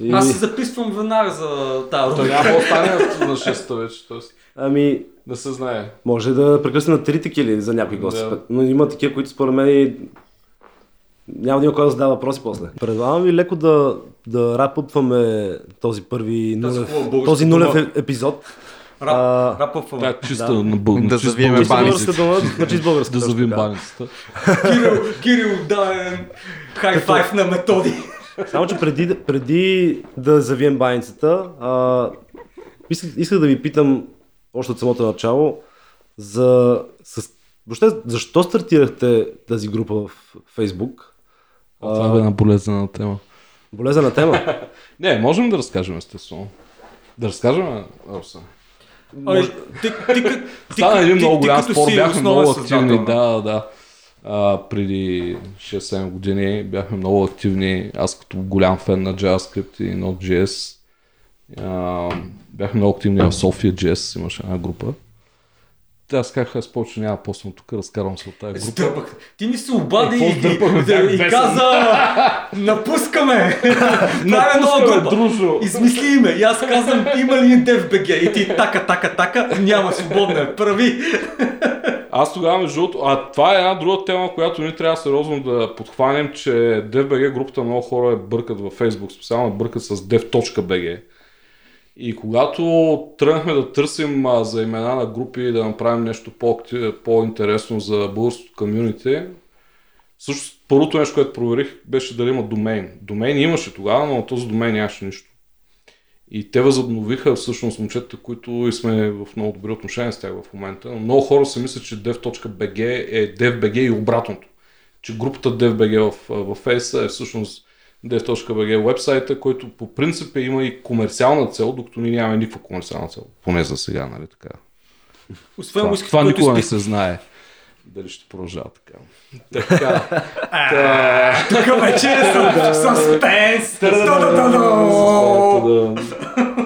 И, Аз се записвам веднага за тази Той рубрика. няма остане на 6-та вече, т.е. Ами, да се знае. може да прекъсне на 3 текили за някой гост. Да. Но има такива, които според мен и няма да има кой да задава въпроси после. Предлагам ви леко да, да рапъпваме този първи нулев, този нулев е- епизод. Рап, А. Тя е чиста Да. на бъл... Да баниците. българска дума, значи с българска. Да завием баницата. Кирил, Кирил, да, хай файв на методи. Само, че преди, да- преди да завием баницата, а, исках, исках да ви питам още от самото начало за... С, въобще, защо стартирахте тази група в Фейсбук? А, това бе една болезнена тема. Болезнена тема. Не, можем да разкажем естествено. Да разкажем, Арсен. Ами, ти, ти, ти, Стана един много голям спор, бяхме много активни, да, да. А, преди 6-7 години бяхме много активни, аз като голям фен на JavaScript и Node.js. А, бяхме много активни в София Джес, имаше една група. Аз казах, аз повече няма после тук, разкарвам се от тази група. Сдърпах. Ти ни се обади и, и, и, и каза напускаме. Напускаме, дружо. Измисли име. И аз казвам, има ли DFBG? И ти така, така, така, няма свободна. е. Прави. Аз тогава, между другото, а това е една друга тема, която ние трябва сериозно да подхванем, че DFBG групата много хора е бъркат във Facebook, специално бъркат с dev.bg. И когато тръгнахме да търсим а, за имена на групи и да направим нещо по- по-интересно за българското комюнити, също първото нещо, което проверих, беше дали има домейн. Домейн имаше тогава, но този домейн нямаше нищо. И те възобновиха всъщност момчетата, които и сме в много добри отношения с тях в момента. Но много хора се мислят, че dev.bg е dev.bg и обратното. Че групата dev.bg в, в Face е всъщност dev.bg вебсайта, който по принцип е, има и комерциална цел, докато ние нямаме никаква комерциална цел. Поне за сега, нали така. Освен Това, това никога не се знае. Дали ще продължава така. Така. Та- Тук вече е със- съспенс.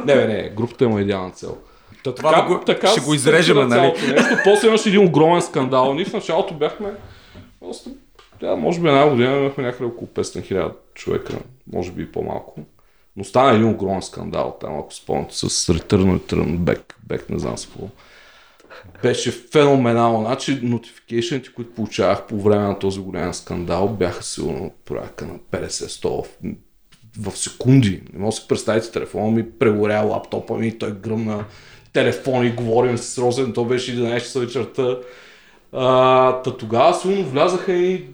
Не, бе, не, групата има идеална цел. Та, Това да го- ще го изрежем, нали? цялото Нещо. После имаше един огромен скандал. Ние в началото бяхме, просто, да, може би една година имахме някъде около 500 хиляди човека, може би и по-малко. Но стана един огромен скандал там, ако спомняте, с Return Return Back, Back не знам с какво. Беше феноменално. Значи, нотификейшените, които получавах по време на този голям скандал, бяха сигурно порядка на 50-100 в, в секунди. Не мога да си представите, телефона ми прегоря, лаптопа ми, той гръмна телефон и говорим с Розен, то беше 11 часа вечерта. Та тогава сигурно влязаха и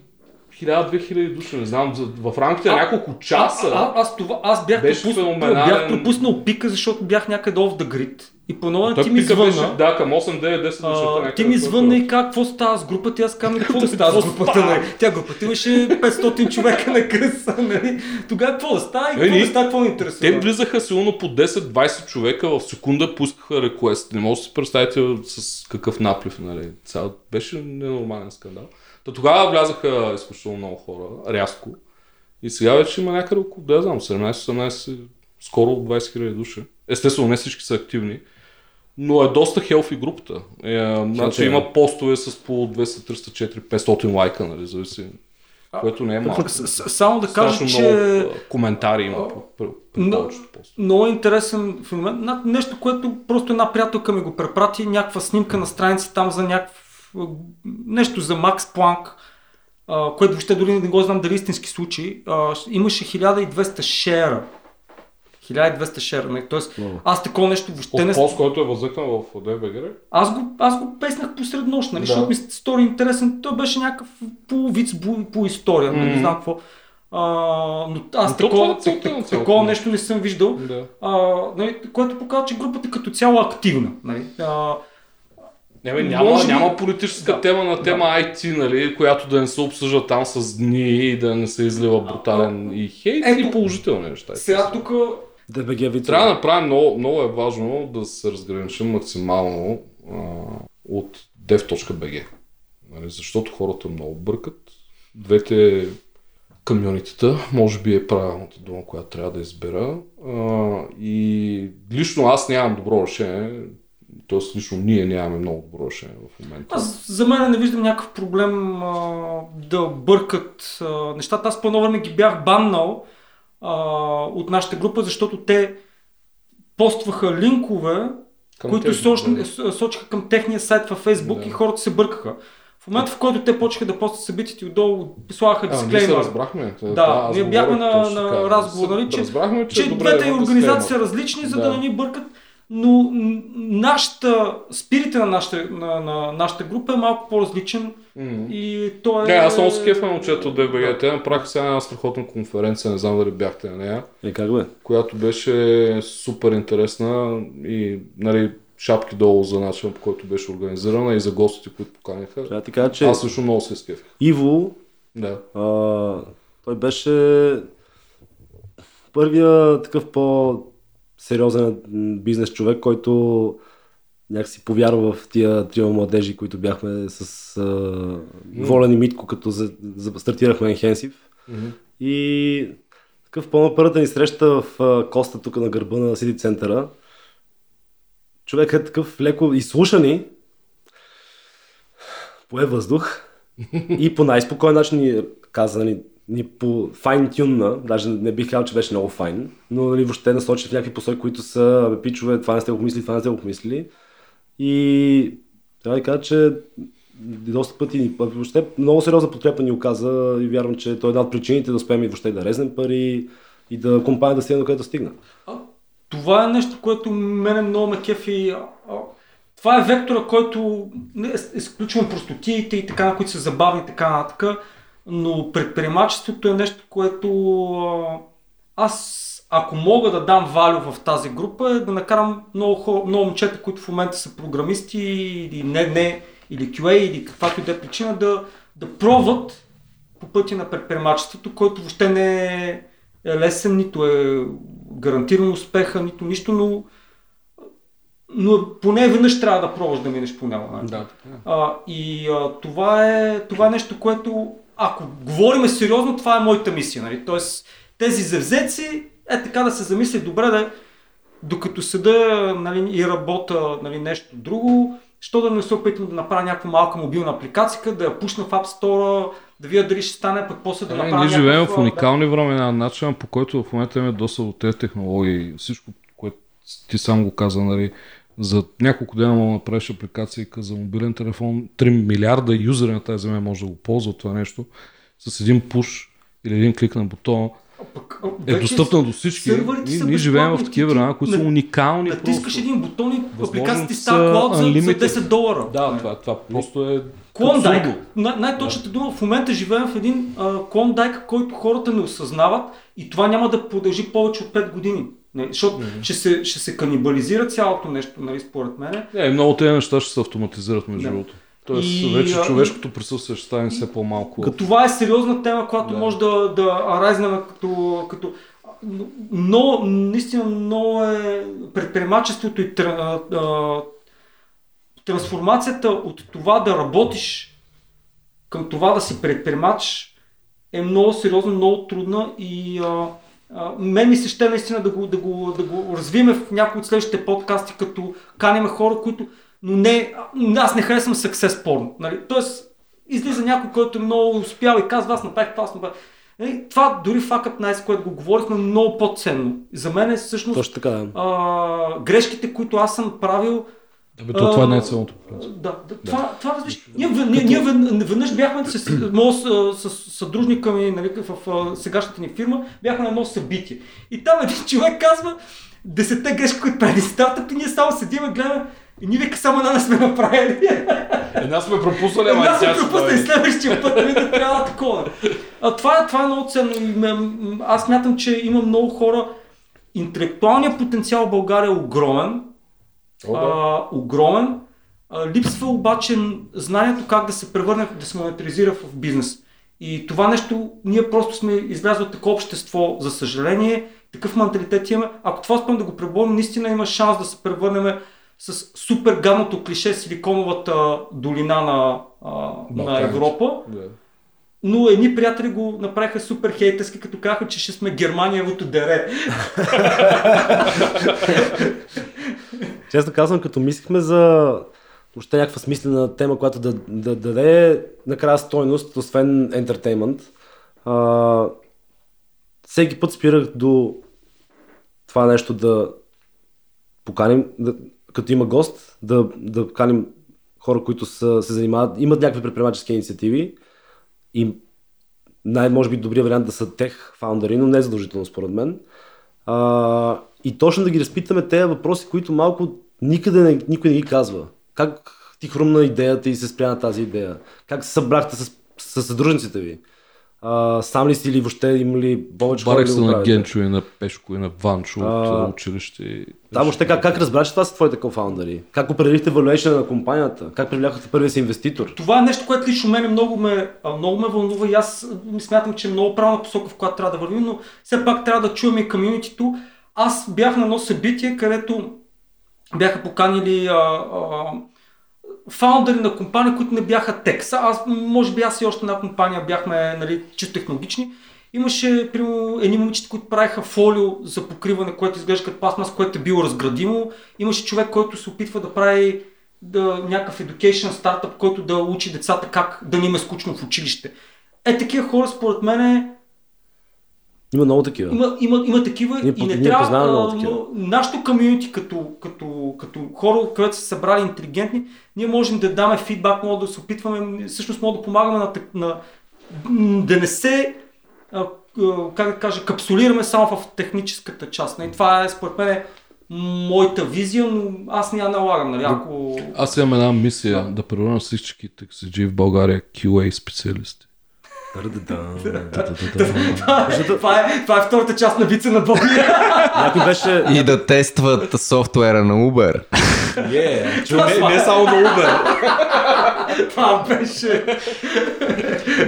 1000-2000 души, не знам, за, в рамките на няколко часа. А, а, аз, това, аз бях, пропуснал, феноменален. бях пропуснал пика, защото бях някъде off the grid. И по Той ти ми звънна. беше, да, към 8-9-10 вечерта. А, някъде ти ми звънна и как, какво става с групата? И аз казвам, какво става с Какво групата? става? Нали? Тя групата имаше 500 човека на кръса. Нали? Тогава какво да става и Е, какво да става, какво ни Те интересува? влизаха сигурно по 10-20 човека в секунда пускаха реквест. Не може да си представите с какъв наплив, нали. Цял... Беше ненормален скандал. Та тогава влязаха изключително много хора, рязко. И сега вече има някъде около, да я знам, 17-18, скоро 20 000 души. Естествено, не всички са активни, но е доста хелфи групата. Е, значи е. има постове с по 200, 300, 400, 500 лайка, нали, зависи. Което не е малко. Само да кажа, че... много коментари има Но- повечето постове. Много интересен феномен. Нещо, което просто една приятелка ми го препрати, някаква снимка на страница там за някакъв... Нещо за Макс Планк, а, което въобще дори не го знам дали е истински случай. А, имаше 1200 шера. 1200 шера. нали? Тоест, аз такова нещо въобще не... Пост, който е възникнал в DBG, Аз го, аз го песнах посред нощ, нали? Да. Защото ми се стори интересен. Той беше някакъв полувиц, по история, нали? не знам какво. А, но аз Но такова, това е так- цялото такова нещо не съм виждал. Да. А, нали, което показва, че групата като цяло е активна. Нали? А, Не, бе, няма, Може няма политическа Да. тема на тема IT, нали, която да не се обсъжда там с дни и да не се излива брутален и хейт Ето, и положителни неща. сега тук ДБГ вид. Трябва да направим много, много е важно да се разграничим максимално а, от dev.bg. Нали, защото хората много бъркат. Двете комьюнитета, може би е правилната дума, която трябва да избера. А, и лично аз нямам добро решение, т.е. лично ние нямаме много добро решение в момента. аз за мен не виждам някакъв проблем а, да бъркат а, нещата. Аз по време ги бях баннал а, от нашата група, защото те постваха линкове, Към които да. с- сочиха към техния сайт във Facebook Да. и хората се бъркаха. В момента, в който те почнаха да постят събитията и отдолу слагаха А, ние се дисклеймер. разбрахме. Да, аз ние бяхме на- на разговор, нали, че- разбрахме, че, че двете организации са дисклеймер. различни, за да, Да. не ни бъркат, но нашата, спирита на нашата, на, на нашата група е малко по-различен Мгм. и то е... Не, аз много се кефа на момчета от DBG. Те направиха сега една страхотна конференция, не знам дали бяхте на нея, Е, как бе? която беше супер интересна и нали, шапки долу за начина по който беше организирана и за гостите, които поканиха. Трябва да ти кажа, че Аз също много се скефих. Иво, Да. а, той беше първия такъв по-сериозен м, бизнес човек, който някакси повярва в тия трима младежи, които бяхме с а, Волен и Митко, като за, за, стартирахме Enhensive. Мгм. И Такъв пълна първата ни среща в а, Коста, тук на гърба на Сити центъра. Човекът е такъв леко изслушани, пое въздух и по най-спокоен начин ни каза, нали, ни по файн тюнна, даже не бих казал, че беше много файн, но нали, въобще насочи в някакви посоки, които са, бе, пичове, това не сте го помислили, това не сте го помислили. И трябва да кажа, че доста пъти въобще много сериозна подкрепа ни оказа и вярвам, че той е една от причините да успеем и въобще да резнем пари и да компания да стигне до където стигна. А, това е нещо, което мене много ме кефи. Това е вектора, който е- изключвам простотиите и така, които са забавни и така нататък, но предприемачеството е нещо, което аз ако мога да дам валю в тази група е да накарам много, хора, много момчета, които в момента са програмисти или не, не, или QA или каквато и да е причина, да, да пробват по пътя на предприемачеството, който въобще не е лесен, нито е гарантиран успеха, нито нищо, но, но поне веднъж трябва да пробваш да минеш по него. нали? Да, така. е. А, и а, това, е, това е нещо, което, ако говориме сериозно, това е моята мисия. Нали? Тоест, тези завзеци, е така да се замисли добре, да, докато седа нали, и работя нали, нещо друго, що да не се опитам да направя някаква малка мобилна апликация, да я пусна в App Store, да видя дали ще стане, пък после да Е, направя ние живеем в уникални времена, начин по който в момента имаме доста от тези технологии. Всичко, което ти сам го каза, нали, за няколко дена мога да направиш апликация за мобилен телефон. 3 милиарда юзери на тази земя може да го ползват това нещо. С един пуш или един клик на бутона пък, е достъпна до всички. Ние, ние живеем в такива времена, които са уникални. Натискаш един бутон и апликацията става клауд за, за unlimited. 10 долара. Да, това, това просто е Клондайк. Най- най-точната дума, в момента живеем в един а, клондайк, който хората не осъзнават и това няма да продължи повече от 5 години. Не, защото ще, се, ще се канибализира цялото нещо, нали, според мен. И много тези неща ще се автоматизират между Да. другото. Тоест, И, вече а, човешкото присъствие ще стане все по-малко. Като това е сериозна тема, която Да. може да, да райзнем като, като но наистина много е предприемачеството и тра- а, трансформацията от това да работиш към това да си предприемач е много сериозна, много трудна и а, мен ми се ще наистина да го, да, го, да го развиме в някои от следващите подкасти, като каним хора, които... Но не, аз не харесвам success porn. Нали? Тоест, излиза някой, който е много успял и казва, аз направих това, аз направих. Нали? Това дори Up Nice, което го говорихме, е много по-ценно. За мен е всъщност Точно така, да. а, грешките, които аз съм правил, Да, бе, то, това а, не е принцип. да, да, това, това разбираш. Ние, ние, ние веднъж бяхме с, с, с, съдружника ми нали, в, в, сегашната ни фирма, бяхме на едно събитие. И там един човек казва, десетте грешки, които прави стартъп и ние само седим и гледаме и ние вика само една не сме направили. Една сме пропуснали, ама Една и тя се ще пропусна и дойде. следващия път ми да трябва такова. А, това, е, това е много ценно. Аз мятам, че има много хора. Интелектуалният потенциал в България е огромен. О, да. а, огромен. А, липсва обаче знанието как да се превърне, да се монетаризира в бизнес. И това нещо, ние просто сме излязли от такова общество, за съжаление, такъв менталитет имаме. Ако това успеем да го преборим, наистина има шанс да се превърнем с супер гадното клише Силиконовата долина на, а, на. Европа. Да. Но едни приятели го направиха супер хейтърски, като казаха, че ще сме Германиевото дере. Често казвам, като мислихме за въобще някаква смислена тема, която да, да, да даде накрая стойност, освен ентертеймент, а, всеки път спирах до това нещо да поканим, да, като има гост, да, да поканим хора, които са, се занимават, имат някакви предприемачески инициативи и най- може би добрият вариант да са тех фаундъри, но не задължително според мен. А, и точно да ги разпитаме тези въпроси, които малко никъде не, никой не ги казва. Как ти хрумна идеята и се спря на тази идея? Как се събрахте с, с съдружниците ви? А, сам ли си или въобще има ли повече хора Барех се на? Генчо и на Пешко и на Ванчо от А, а, училище. Да, въобще как, как разбра, че това са твоите кофаундъри? Как определихте valuation на компанията? Как привлякохте първия си инвеститор? Това е нещо, което лично мене много ме, много ме вълнува и аз смятам, че е много правилна посока, в която трябва да вървим, но все пак трябва да чуем и комьюнитито. Аз бях на едно събитие, където бяха поканили а, а, фаундъри на компании, които не бяха текс. Аз, може би аз и още една компания бяхме нали, чисто технологични. Имаше, примерно, едни момичета, които правиха фолио за покриване, което изглежда като пластмас, което е било разградимо. Имаше човек, който се опитва да прави да, някакъв education стартъп, който да учи децата как да не им е скучно в училище. Е, такива хора, според мен, Има много такива. има, има, има такива Ние и не ние трябва. много такива. но Нашето комьюнити като, като, като хора, където са събрали интелигентни, ние можем да даме фидбак, може да се опитваме, всъщност може да помагаме на, на да не се а, как да кажа, капсулираме само в техническата част. И това е според мен моята визия, но аз няма налагам, нали? Ако... Аз имам една мисия да превърна всички таксиджи в България QA специалисти. Това, е, това е втората част на вица на Боби. И да тестват софтуера на Uber. не, не само на Uber. това беше...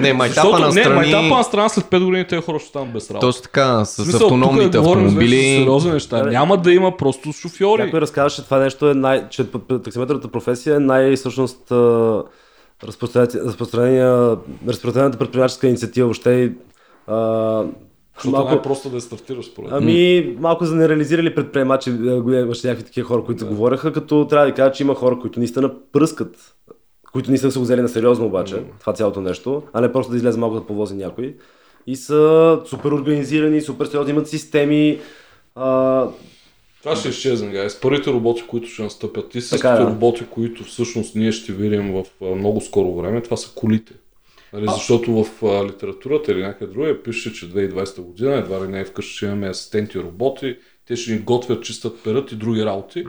Не, майтапа на не, страни... майтапа на страна след 5 години тези хора ще станат без работа. Точно така, с автономните за автомобили. сериозни неща. Няма да има просто шофьори. Някой разказваше, това нещо е най... че таксиметровата професия е най- разпространената предпринимаческа инициатива въобще. А, Защото малко, най-просто да я стартираш според ами, малко за нереализирали предприемачи, имаше някакви такива хора, които говореха, като трябва да кажа, че има хора, които наистина пръскат, които наистина са го взели на сериозно обаче, това цялото нещо, а не просто да излезе малко да повози някой. И са супер организирани, супер сериозни, имат системи, а, Това ще изчезне, гайс. Първите роботи, които ще настъпят, истинските е, да. роботи, които всъщност ние ще видим в а, много скоро време, това са колите. Нали, защото в а, литературата или някъде друга пише, че 2020 година едва ли не е вкъщи ще имаме асистенти роботи, те ще ни готвят, чистят перът и други работи.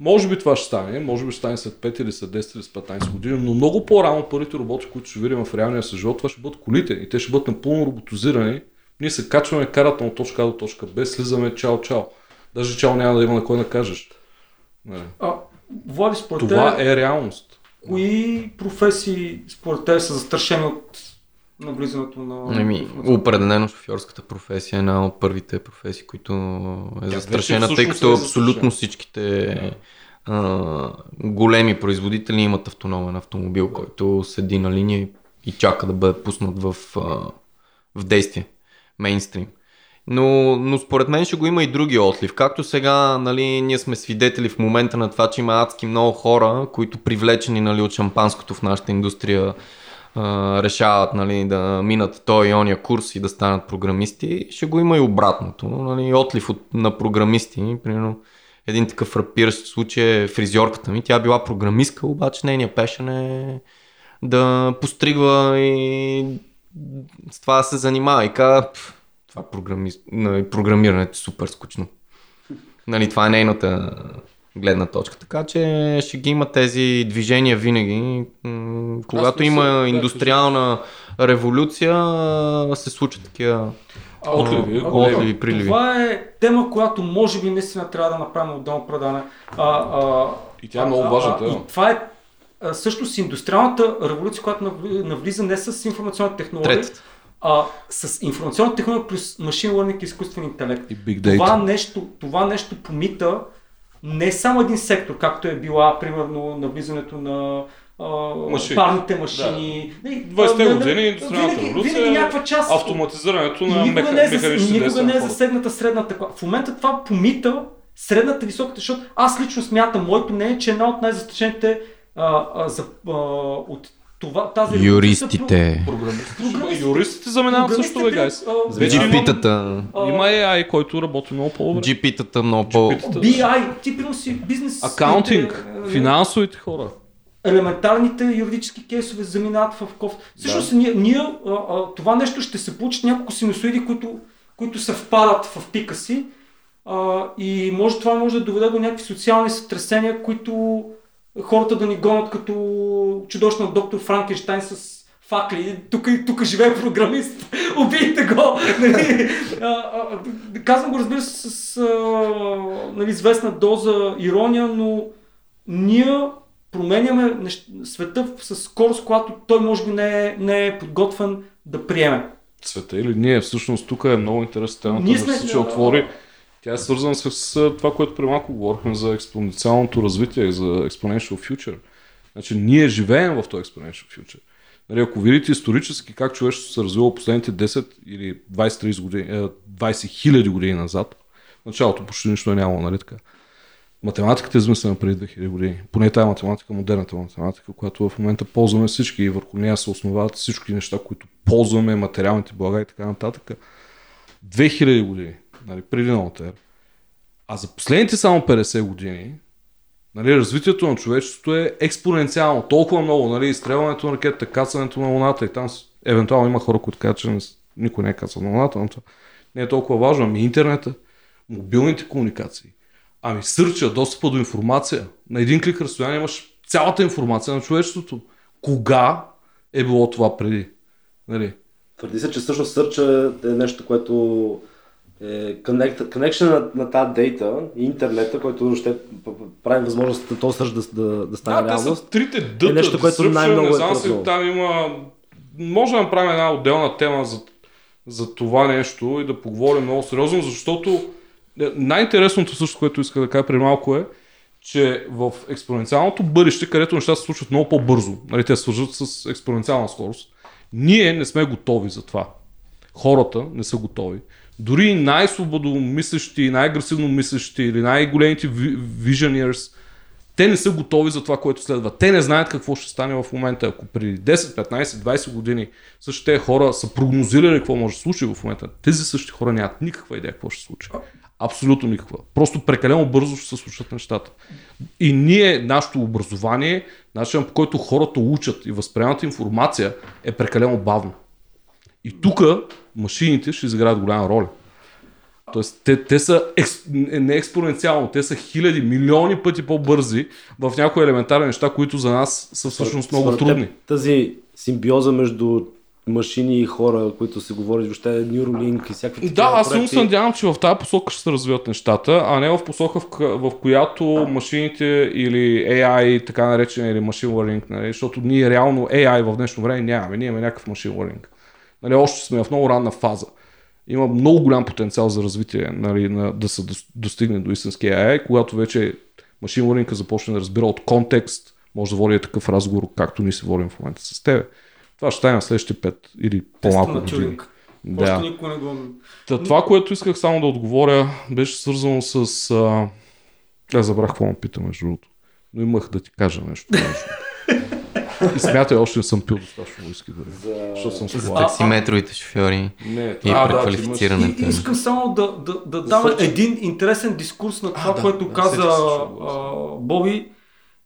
Може би това ще стане, може би ще стане след 5 или след 10 или след 15 години, но много по-рано първите роботи, които ще видим в реалния си живот, това ще бъдат колите и те ще бъдат напълно роботизирани. Ние се качваме карата от точка А до точка Б, слизаме чао-чао. Даже чао няма да има на кой да кажеш. Не. А, Влади, според Това теб, е реалност. кои професии според теб са застрашени от навлизането на... Ами, определено шофьорската професия е една от първите професии, които е застрашена, тъй като е абсолютно всичките а, големи производители имат автономен автомобил, който седи на линия и, и чака да бъде пуснат в, а, в действие, мейнстрим. Но, но според мен ще го има и други отлив. Както сега, нали, ние сме свидетели в момента на това, че има адски много хора, които привлечени нали, от шампанското в нашата индустрия решават нали, да минат той и ония курс и да станат програмисти, ще го има и обратното. Нали, отлив от, на програмисти, примерно един такъв фрапиращ случай е фризьорката ми. Тя била програмистка, обаче нейният пешен е да постригва и с това се занимава. И каза, «Пф, това програми... нали, програмирането е супер скучно. Нали, това е нейната гледна точка. Така че ще ги има тези движения винаги. Когато мисля, има да, индустриална революция, се случват такива Отливи, приливи. Това е тема, която може би наистина трябва да направим отделно предане. А, а, И тя е много важна тема. И това е а, всъщност индустриалната революция, която навли- навлиза не с информационни технологии, Третата. А с информационна технология плюс машин learning и изкуствен интелект. И big Това data. нещо, това нещо помита не само един сектор, както е била, примерно, навлизането на Машини. парните машини. Не, 20-те а, години, винаги- индустриалната винаги- революция, Винаги някаква част. Автоматизирането на никога меха, не е, механични никога не е хората. засегната средната. В момента това помита средната високата, защото аз лично смятам, моето мнение, че една от най-застрашените от това, тази са Юристите, Програмисти. Програмисти. Юристите заминават също, бе, гайс. Вече има- GP-тата, а, Има AI, който работи много по-добре. GP-тата много по... BI, ти примерно си бизнес... Акаунтинг, е, е, финансовите хора. елементарните юридически кейсове заминават в ков. Всъщност, ние, ние а, а, това нещо ще се получат няколко синусоиди, които, които се впадат в пика си а, и може това може да доведе до някакви социални сътресения, които хората да ни гонят като чудовищно доктор Франкенштайн с факли. Тук, тук живее програмист. Убийте го! Нали? А, а, казвам го, разбира се, с а, нали, известна доза ирония, но ние променяме нещ... света с скорост, която той може би не е, не е подготвен да приеме. Света или ние, всъщност тук е много интересна темата да се отвори. Тя е свързана с това, което преди малко говорихме за експоненциалното развитие за exponential future. Значи ние живеем в този exponential future. Нали, ако видите исторически как човечеството се развило последните 10 или 20-30 години, е, 20 хиляди години назад, началото почти нищо е нямало, нали така. Математиката е измислена преди 2000 години. Поне тази математика, модерната математика, която в момента ползваме всички и върху нея се основават всички неща, които ползваме, материалните блага и така нататък. 2000 години, нали, преди новата ера. А за последните само 50 години, нали, развитието на човечеството е експоненциално. Толкова много, нали, изстрелването на ракетата, кацането на Луната и там евентуално има хора, които казват, че никой не е кацал на Луната, но това не е толкова важно. Ами интернета, мобилните комуникации, ами сърча, достъпа до информация. На един клик разстояние имаш цялата информация на човечеството. Кога е било това преди? Нали? Твърди се, че всъщност сърча е нещо, което е connect, connection на, на тази дейта и интернета, който ще п- п- прави възможност този сърч да, да, да стане Да, те реалност. са трите дъта. е нещо, което най-много е тръгнало. Там има... Може да направим една отделна тема за, за това нещо и да поговорим много сериозно, защото е, най-интересното също, което иска да кажа преди малко е, че в експоненциалното бъдеще, където нещата се случват много по-бързо, нали, те се свържат с експоненциална скорост, ние не сме готови за това. Хората не са готови. Дори най-свободомислещи, най-агресивно мислещи или най-големите visionaries, те не са готови за това, което следва. Те не знаят какво ще стане в момента. Ако преди 10, 15, 20 години същите хора са прогнозирали какво може да случи в момента, тези същи хора нямат никаква идея какво ще случи. Абсолютно никаква. Просто прекалено бързо ще се случват нещата. И ние, нашето образование, начинът по който хората учат и възприемат информация е прекалено бавно. И тук машините ще изиграят голяма роля. Тоест, те, те са екс, не не експоненциално, те са хиляди, милиони пъти по-бързи в някои елементарни неща, които за нас са всъщност много Според теб трудни. Тази симбиоза между машини и хора, които се говорят въобще Neuralink и всякакви Да, такива аз силно проекти. се надявам, че в тази посока ще се развиват нещата, а не в посока, в, в която машините или AI, така наречен, или machine learning, нали? защото ние реално AI в днешно време нямаме, ние имаме някакъв machine learning. Нали, още сме в много ранна фаза. Има много голям потенциал за развитие, нали, на, да се дос- достигне до истински AI, когато вече machine learning започне да разбира от контекст, може да води такъв разговор, както ние се водим в момента с тебе. Това ще стане на следващите 5 или по-малко години. Да. Никой не го... Та, това, което исках само да отговоря, беше свързано с... А... Аз забрах какво ме пита, между другото. Но имах да ти кажа нещо. И смятай, още не съм пил достатъчно виски дори. За- Защото съм За таксиметровите шофьори Не, и а, да, преквалифицирането. И, искам само да, да, да дам един интересен дискурс на това, да, което да, каза а, Боби.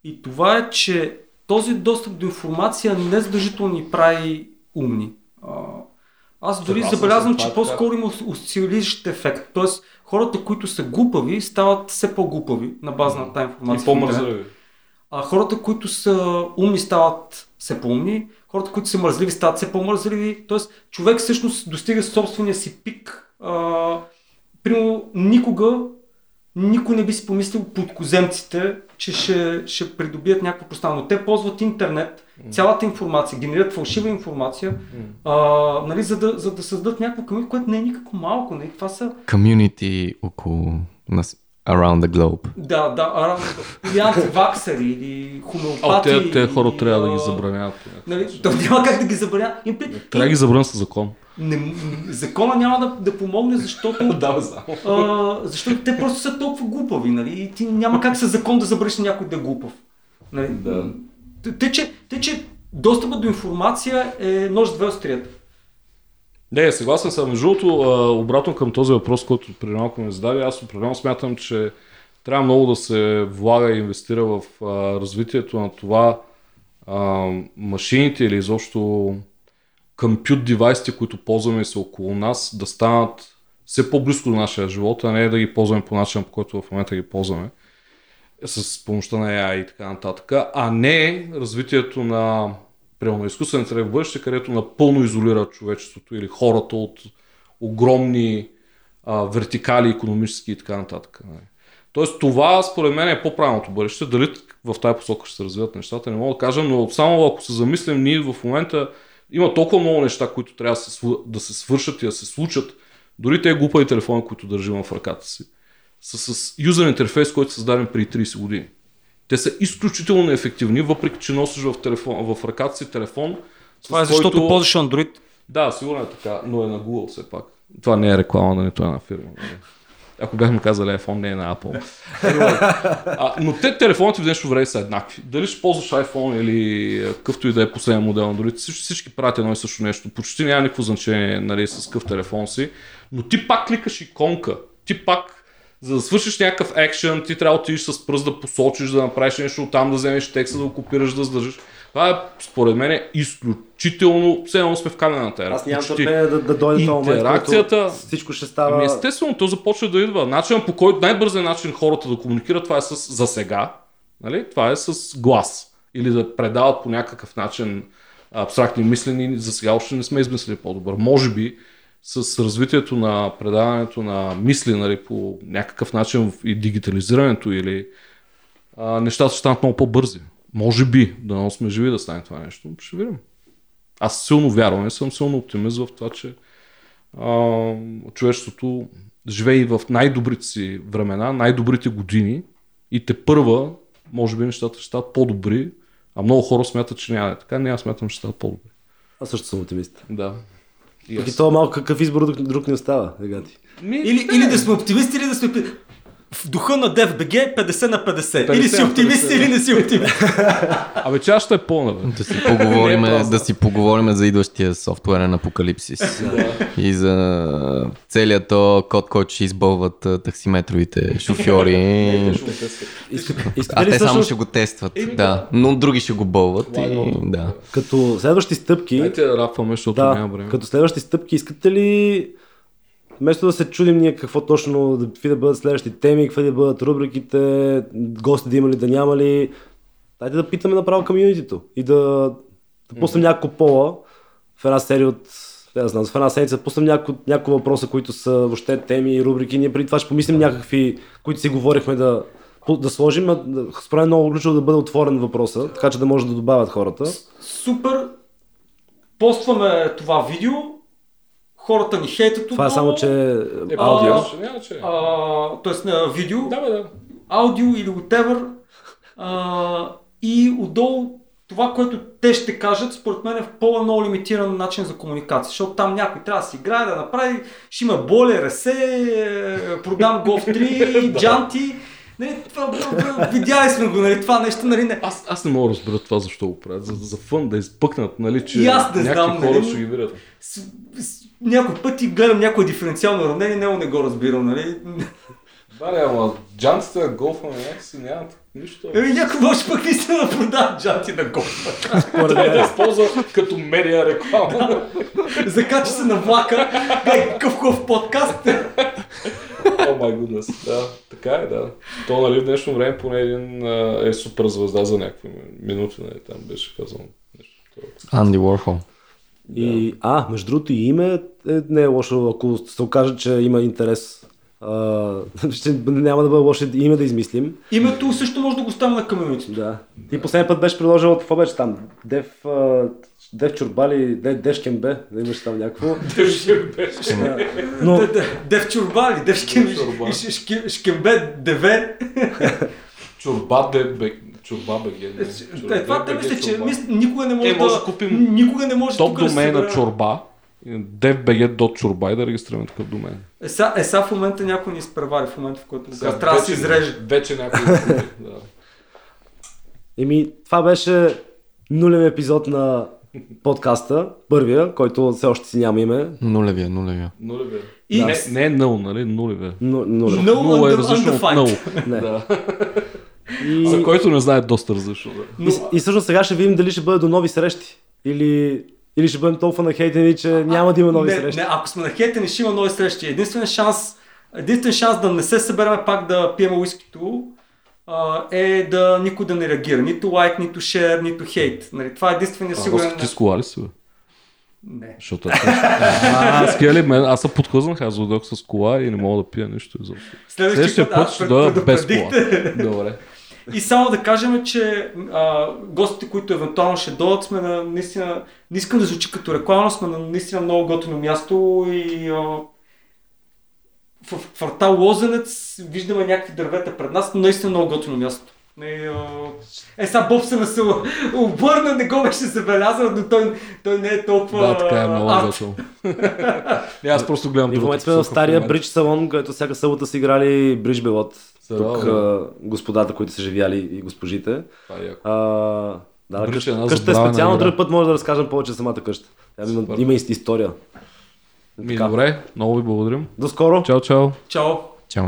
И това е, че този достъп до информация не задължително ни прави умни. А, аз дори Съгласен забелязвам, че по-скоро има осцилиращ ефект. Тоест, хората, които са глупави, стават все по-глупави на база на тази И информация. в интернет. А хората, които са умни, стават все по-умни. Хората, които са мързливи, стават все по-мързливи. Тоест, човек всъщност достига собствения си пик. А, примерно, никога никой не би си помислил подкоземците, че ще, ще придобият някакво пространство. Те ползват интернет, цялата информация, генерират фалшива информация, а, нали, за, да, за да създадат някакво комьюнити, което не е никакво малко. Нали? Това са Community около нас, around the globe. да, да, а, или антиваксери, или А, хомеопати. те, те хора или, трябва да ги забраняват. Нали, то няма как да ги забраня. Им, Трябва да ги забранят с закон. не, закона няма да, да помогне, защото, да, а, защото те просто са толкова глупави. Нали? И ти няма как със закон да забраниш някой да е глупав. Нали? Да. Те, че, те, че достъпът до информация е нож с две острията. Не, съгласен съм. Между другото, обратно към този въпрос, който преди малко ми зададе, аз определено смятам, че трябва много да се влага и инвестира в а, развитието на това а, машините или изобщо compute девайсите, които ползваме са около нас, да станат все по-близко до нашия живот, а не да ги ползваме по начин, по който в момента ги ползваме с помощта на AI и така нататък, а не развитието на примерно изкуствен интелект в бъдеще, където напълно изолира човечеството или хората от огромни а, вертикали економически и така нататък. нали. Тоест това според мен е по-правилното бъдеще. Дали в тази посока ще се развиват нещата, не мога да кажа, но само ако се замислим, ние в момента има толкова много неща, които трябва да се, свършат и да се случат, дори те глупави телефони, които държим в ръката си, са с юзер интерфейс, който е създаден преди 30 години. Те са изключително неефективни, въпреки че носиш в, телефон, в ръката си телефон Това е защото който- ползваш Android. Да, сигурно е така, но е на Google все пак. Това не е реклама на нито една фирма. нали. Ако бяхме казали iPhone, не е на Apple. А, но те телефоните в днешно време са еднакви. Дали ще ползваш iPhone или какъвто и да е последен модел Android, всички, всички правят едно и също нещо. Почти няма никакво значение нали, с какъв телефон си. Но ти пак кликаш иконка. Ти пак за да свършиш някакъв екшен, ти трябва да отидеш с пръст да посочиш, да направиш нещо, оттам да вземеш текста, да го копираш, да задържиш. Това е, според мен, е изключително, все едно сме в камената ера. Аз нямам търпение да, да дойде този момент, Интеракцията- който всичко ще става... Ами естествено, то започва да идва. Начинът по който най-бързият начин хората да комуникират, това е с, за сега. Нали? Това е с глас. Или да предават по някакъв начин абстрактни мислени. За сега още не сме измислили по-добър. Може би с развитието на предаването на мисли нали, по някакъв начин и дигитализирането или а, нещата ще станат много по-бързи. Може би, да не сме живи да стане това нещо. Ще видим. Аз силно вярвам и съм силно оптимист в това, че а, човечеството живее в най-добрите си времена, най-добрите години и те първа, може би нещата ще стават по-добри, а много хора смятат, че няма е така. Не, аз смятам, че стават по-добри. Аз също съм оптимист. Да. Аз. и то малко какъв избор друг, друг не остава. Сега ти. Ми, Или, не. или да сме оптимисти, или да сме... В духа на DFBG 50 на 50. 50 или си оптимист, 50, или не си оптимист. Абе, чашата е пълна, бе. Да си поговорим, е да си поговорим за идващия софтуерен апокалипсис. и за целият то код, който ще избълват таксиметровите шофьори. А те само ще го тестват. Да. Но други ще го бълват. И, да. като следващи стъпки, Дайте да рапваме, защото няма време. като следващи стъпки, искате ли вместо да се чудим ние какво точно, какви да бъдат следващите теми, какви да бъдат рубриките, гости да има ли, да няма ли, дайте да питаме направо комьюнитито и да, да пуснем няколко пола в една серия от не да знам, в една седмица пуснем няколко, няколко въпроса, които са въобще теми и рубрики. Ние преди това ще помислим някакви, които си говорихме да, да сложим. да- Според много ключово да бъде отворен въпроса, така че да може да добавят хората. Супер. Постваме това видео. Хората ни хейтят Това е само, че Е, аудио. А, тоест на видео. Да, бе, да. аудио или whatever. А, и отдолу това, което те ще кажат, според мен е в по-много лимитиран начин за комуникация, защото там някой трябва да си играе, да направи, ще има боле, ресе, продам Golf 3, джанти. Нали, това, видяли сме го, нали, това нещо, нали, не. Аз, аз не мога да разбера това защо го правят. За, за фън да изпъкнат, нали, че И аз не някакви знам, хора нали? ще ги видят. С, с, някой път и гледам някое диференциално уравнение, него не го разбирам, нали. Да, не, ама джантите на голфа на някакси нямат нищо. Еми, някой може пък наистина да продава джанти на голфа. според Това да мен, използва като медиа реклама. Закача се на влака, гледай какъв хубав подкаст. О май гуднес. Да, така е, да. То, нали, в днешно време поне един е супер звезда за някакви минути, нали, там беше казано нещо. Анди Уорхол. И, а, между другото и име е, не е лошо, ако се окаже, че има интерес. Ще, няма да бъде лошо и име да измислим. Името също може да го ставим на комьюнитито. Да. Ти последния път беше приложил, какво беше там? Дев, Дев Чурбали, Дев, Дешкембе, да имаш там някакво. Но Дев чурба ли? Дев шкем, Дев чорба. ш- ш- шкем, шкембе, деве. Чорба де бе... Чорба беге. не. Е, това те Чорба мисля, че чорба. никога не може Е, може да... Никога не може Топ домен на събере- чорба. devbg.чорба и да регистрираме такъв домен. Е, сега, е, сега в момента някой ни изпревари, в момента в който Сега сега, трябва да се вече- изреже. Вече някой да. Еми, това беше нулев епизод на подкаста, първия, който все още си няма име. Нулевия, нулевия. Нулеве. И- Не, не е нъл, нали? Нулеве. Но, нулев. No Нула е различно от нъл. Не. Да. И, За който не знае, доста различно. Да. и, и всъщност сега ще видим дали ще бъде до нови срещи. Или, или ще бъдем толкова нахейтени, че няма да има нови не, срещи. Не, ако сме на хейтени, ще има нови срещи. Единствен шанс, единствен шанс да не се събереме пак да пием уискито, а, е да никой да не реагира. Нито лайк, нито шер, нито хейт. Нали, това е единствения сигурен... Роски, ти с кола ли си, бе? Не. Защото аз... А, с ли мен? Аз се подхъзнах, аз дойдох с кола и не мога да пия нищо изобщо. път, Следващия път аз ще дойда без кола. Добре. И само да кажем, че а, гостите, които евентуално ще дойдат, сме на наистина, не искам да звучи като реклама, но сме на наистина много готино място и а, в квартал Лозенец виждаме някакви дървета пред нас, но наистина много готино място. Не, а, Е, сега Бобсъна се обърна, не го беше забелязал, но той, той не е толкова... Да, така е много. И аз просто гледам И в момента сме в стария бридж салон, където всяка събота са играли бридж белот. Тук а, господата, които са живяли и госпожите. Това е яко. А, да, е къща, една къщата е специално, друг път може да разкажем повече самата къща. Тя има, Супер. има и- история. Ми, добре, много ви благодарим. До скоро! Чао, чао. Чао! Чао.